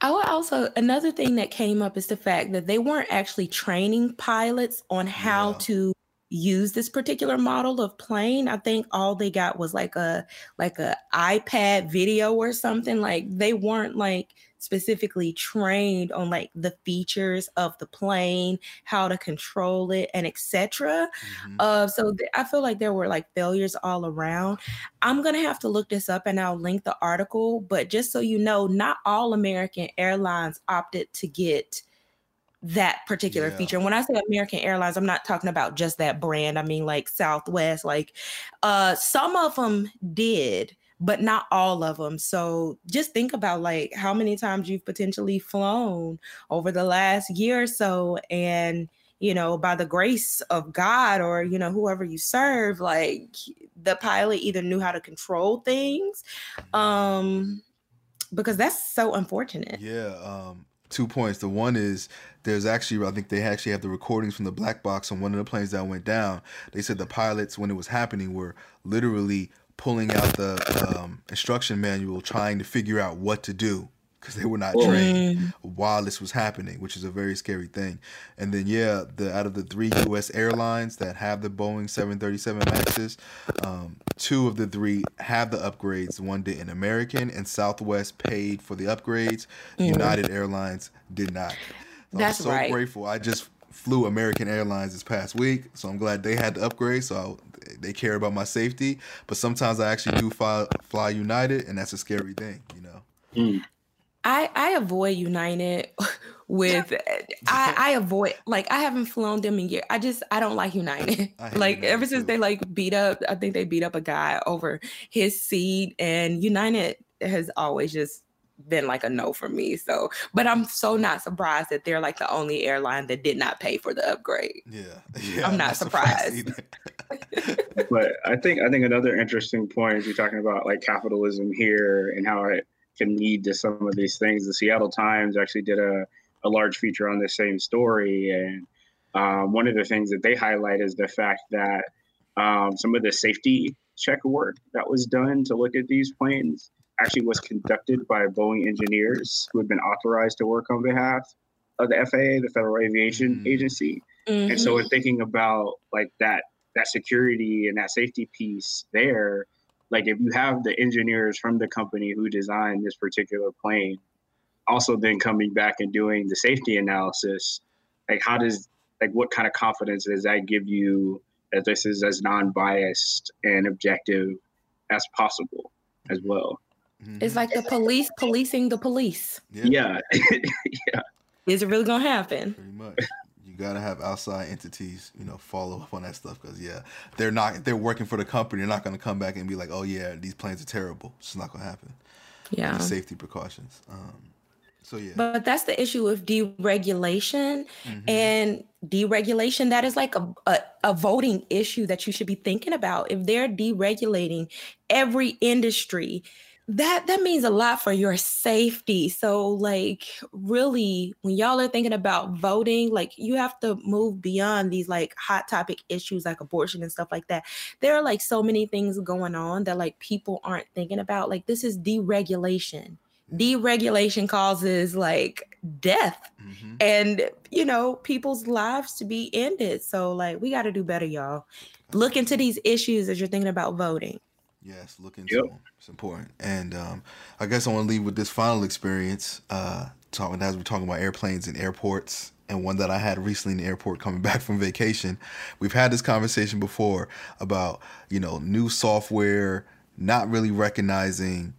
I would also another thing that came up is the fact that they weren't actually training pilots on how yeah. to use this particular model of plane i think all they got was like a like a ipad video or something like they weren't like specifically trained on like the features of the plane how to control it and etc mm-hmm. uh so th- i feel like there were like failures all around i'm gonna have to look this up and i'll link the article but just so you know not all american airlines opted to get that particular yeah. feature. And when I say American Airlines, I'm not talking about just that brand. I mean like Southwest. Like uh some of them did, but not all of them. So just think about like how many times you've potentially flown over the last year or so and you know by the grace of God or you know whoever you serve like the pilot either knew how to control things um because that's so unfortunate. Yeah, um two points. The one is there's actually I think they actually have the recordings from the black box on one of the planes that went down. They said the pilots when it was happening were literally pulling out the um, instruction manual, trying to figure out what to do because they were not trained while this was happening, which is a very scary thing. And then yeah, the out of the three U.S. airlines that have the Boeing 737 Maxes, um, two of the three have the upgrades. One did in American, and Southwest paid for the upgrades. Mm. United Airlines did not. So That's I'm so right. grateful. I just flew American Airlines this past week, so I'm glad they had the upgrade. So I, they care about my safety. But sometimes I actually do fly, fly United, and that's a scary thing, you know. Mm. I I avoid United with I, I avoid like I haven't flown them in years. I just I don't like United. Like United ever since they like beat up, I think they beat up a guy over his seat and United has always just been like a no for me. So, but I'm so not surprised that they're like the only airline that did not pay for the upgrade. Yeah, yeah. I'm not, not surprised. surprised but I think I think another interesting point is you're talking about like capitalism here and how it can lead to some of these things. The Seattle Times actually did a, a large feature on the same story, and um, one of the things that they highlight is the fact that um, some of the safety check work that was done to look at these planes actually was conducted by Boeing engineers who had been authorized to work on behalf of the FAA, the Federal Aviation mm-hmm. Agency. Mm-hmm. And so, in thinking about like that that security and that safety piece there, like if you have the engineers from the company who designed this particular plane, also then coming back and doing the safety analysis, like how does like what kind of confidence does that give you that this is as non-biased and objective as possible as well? Mm-hmm. It's like the police policing the police. Yeah. Yeah. yeah. Is it really gonna happen? Pretty much. You gotta have outside entities, you know, follow up on that stuff because yeah, they're not. They're working for the company. They're not gonna come back and be like, oh yeah, these planes are terrible. It's not gonna happen. Yeah. Safety precautions. Um, so yeah. But that's the issue with deregulation mm-hmm. and deregulation. That is like a, a, a voting issue that you should be thinking about. If they're deregulating every industry, that that means a lot for your safety. So like really when y'all are thinking about voting like you have to move beyond these like hot topic issues like abortion and stuff like that. There are like so many things going on that like people aren't thinking about. Like this is deregulation. Deregulation causes like death mm-hmm. and you know people's lives to be ended. So like we got to do better y'all. Look into these issues as you're thinking about voting Yes, look into yep. them. It's important. And um, I guess I want to leave with this final experience, uh, talking as we're talking about airplanes and airports, and one that I had recently in the airport coming back from vacation. We've had this conversation before about you know new software not really recognizing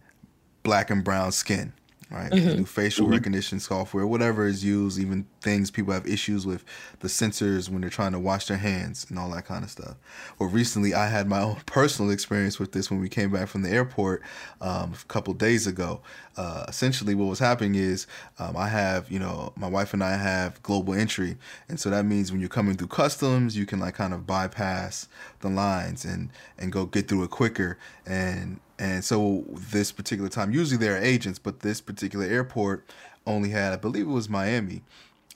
black and brown skin right? Mm-hmm. New facial mm-hmm. recognition software, whatever is used, even things people have issues with the sensors when they're trying to wash their hands and all that kind of stuff. Well, recently I had my own personal experience with this when we came back from the airport um, a couple days ago. Uh, essentially, what was happening is um, I have, you know, my wife and I have global entry, and so that means when you're coming through customs, you can like kind of bypass the lines and and go get through it quicker and and so this particular time, usually there are agents, but this particular airport only had, I believe it was Miami,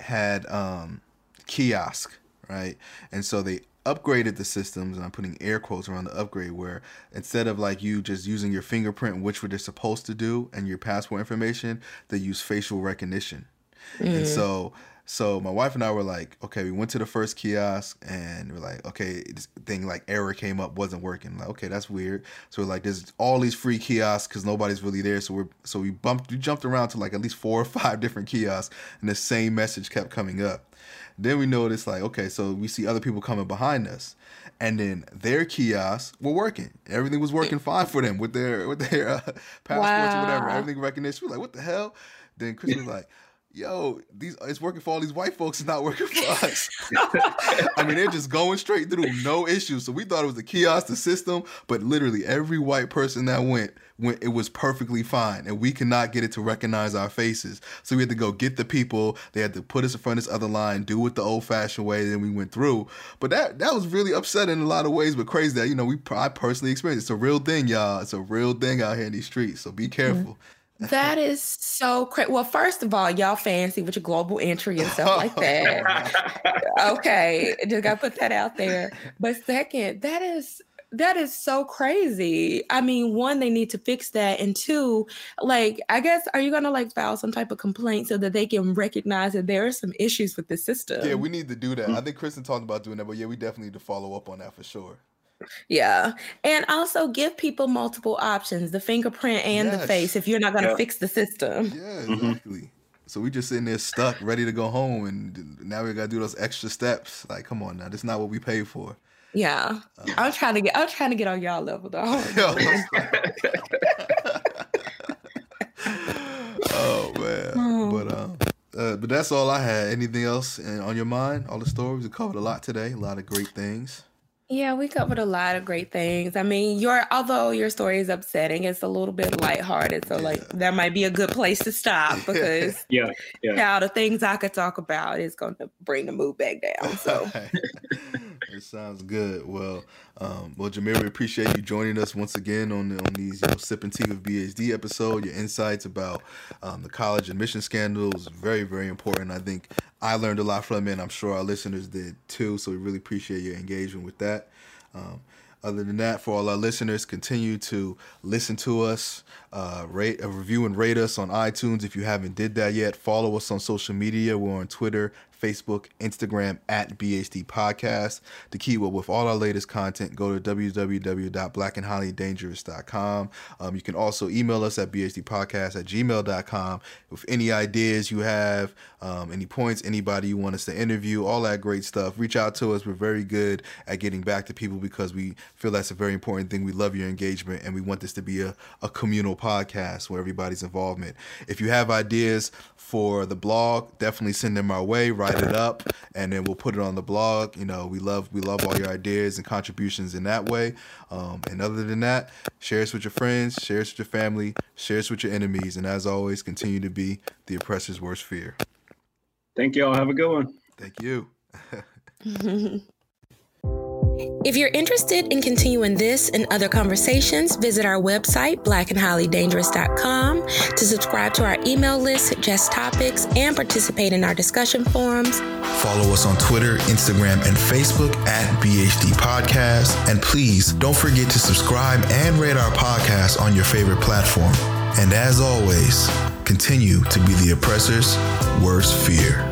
had um, kiosk, right? And so they upgraded the systems, and I'm putting air quotes around the upgrade, where instead of like you just using your fingerprint, which what they're supposed to do, and your passport information, they use facial recognition. Mm. And so so my wife and I were like, okay, we went to the first kiosk and we're like, okay, this thing like error came up, wasn't working. Like, okay, that's weird. So we're like, there's all these free kiosks because nobody's really there. So we're so we bumped, we jumped around to like at least four or five different kiosks, and the same message kept coming up. Then we noticed like, okay, so we see other people coming behind us, and then their kiosks were working. Everything was working fine for them with their with their uh, passports wow. or whatever. Everything recognition. We're like, what the hell? Then Chris was like yo, these it's working for all these white folks, it's not working for us. I mean, they're just going straight through, no issues. So we thought it was the kiosk, the system, but literally every white person that went went it was perfectly fine, and we cannot get it to recognize our faces. So we had to go get the people. They had to put us in front of this other line, do it the old-fashioned way. Then we went through. But that that was really upsetting in a lot of ways, but crazy that you know we I personally experienced. It's a real thing, y'all. It's a real thing out here in these streets. So be careful. Mm-hmm. That is so crazy. Well, first of all, y'all fancy with your global entry and stuff like that. okay, just gotta put that out there. But second, that is that is so crazy. I mean, one, they need to fix that, and two, like, I guess, are you gonna like file some type of complaint so that they can recognize that there are some issues with the system? Yeah, we need to do that. I mm. think Kristen talked about doing that, but yeah, we definitely need to follow up on that for sure. Yeah. And also give people multiple options, the fingerprint and yes. the face if you're not going to yeah. fix the system. Yeah, mm-hmm. exactly. Mm-hmm. So we just sitting there stuck, ready to go home, and now we got to do those extra steps. Like, come on now, That's not what we paid for. Yeah, um, I'm trying to get. I'm trying to get on y'all level though. oh man, oh. but um, uh, but that's all I had. Anything else on your mind? All the stories we covered a lot today. A lot of great things. Yeah, we covered a lot of great things. I mean, your although your story is upsetting, it's a little bit lighthearted. So, yeah. like, that might be a good place to stop because yeah, yeah, how the things I could talk about is going to bring the mood back down. So, it sounds good. Well, um, well, Jamiere, we appreciate you joining us once again on on these you know, sipping tea with BHD episode. Your insights about um, the college admission scandal is very, very important. I think I learned a lot from it, and I'm sure our listeners did too. So we really appreciate your engagement with that. Um, other than that, for all our listeners, continue to listen to us, uh, rate, uh, review, and rate us on iTunes if you haven't did that yet. Follow us on social media. We're on Twitter, Facebook, Instagram at BHD Podcast. Keep up with all our latest content, go to www.blackandhighlydangerous.com. Um, you can also email us at bhdpodcast at gmail.com with any ideas you have, um, any points, anybody you want us to interview, all that great stuff. Reach out to us. We're very good at getting back to people because we feel that's a very important thing. We love your engagement and we want this to be a, a communal podcast where everybody's involvement. If you have ideas for the blog, definitely send them our way. Write it up, and then we'll put it on the blog. You know, we love we love all your ideas and contributions in that way. Um, and other than that, share us with your friends, share us with your family, share us with your enemies, and as always, continue to be the oppressor's worst fear. Thank you all. Have a good one. Thank you. If you're interested in continuing this and other conversations, visit our website, blackandhighlydangerous.com, to subscribe to our email list, suggest topics, and participate in our discussion forums. Follow us on Twitter, Instagram, and Facebook at BHD Podcast. And please don't forget to subscribe and rate our podcast on your favorite platform. And as always, continue to be the oppressor's worst fear.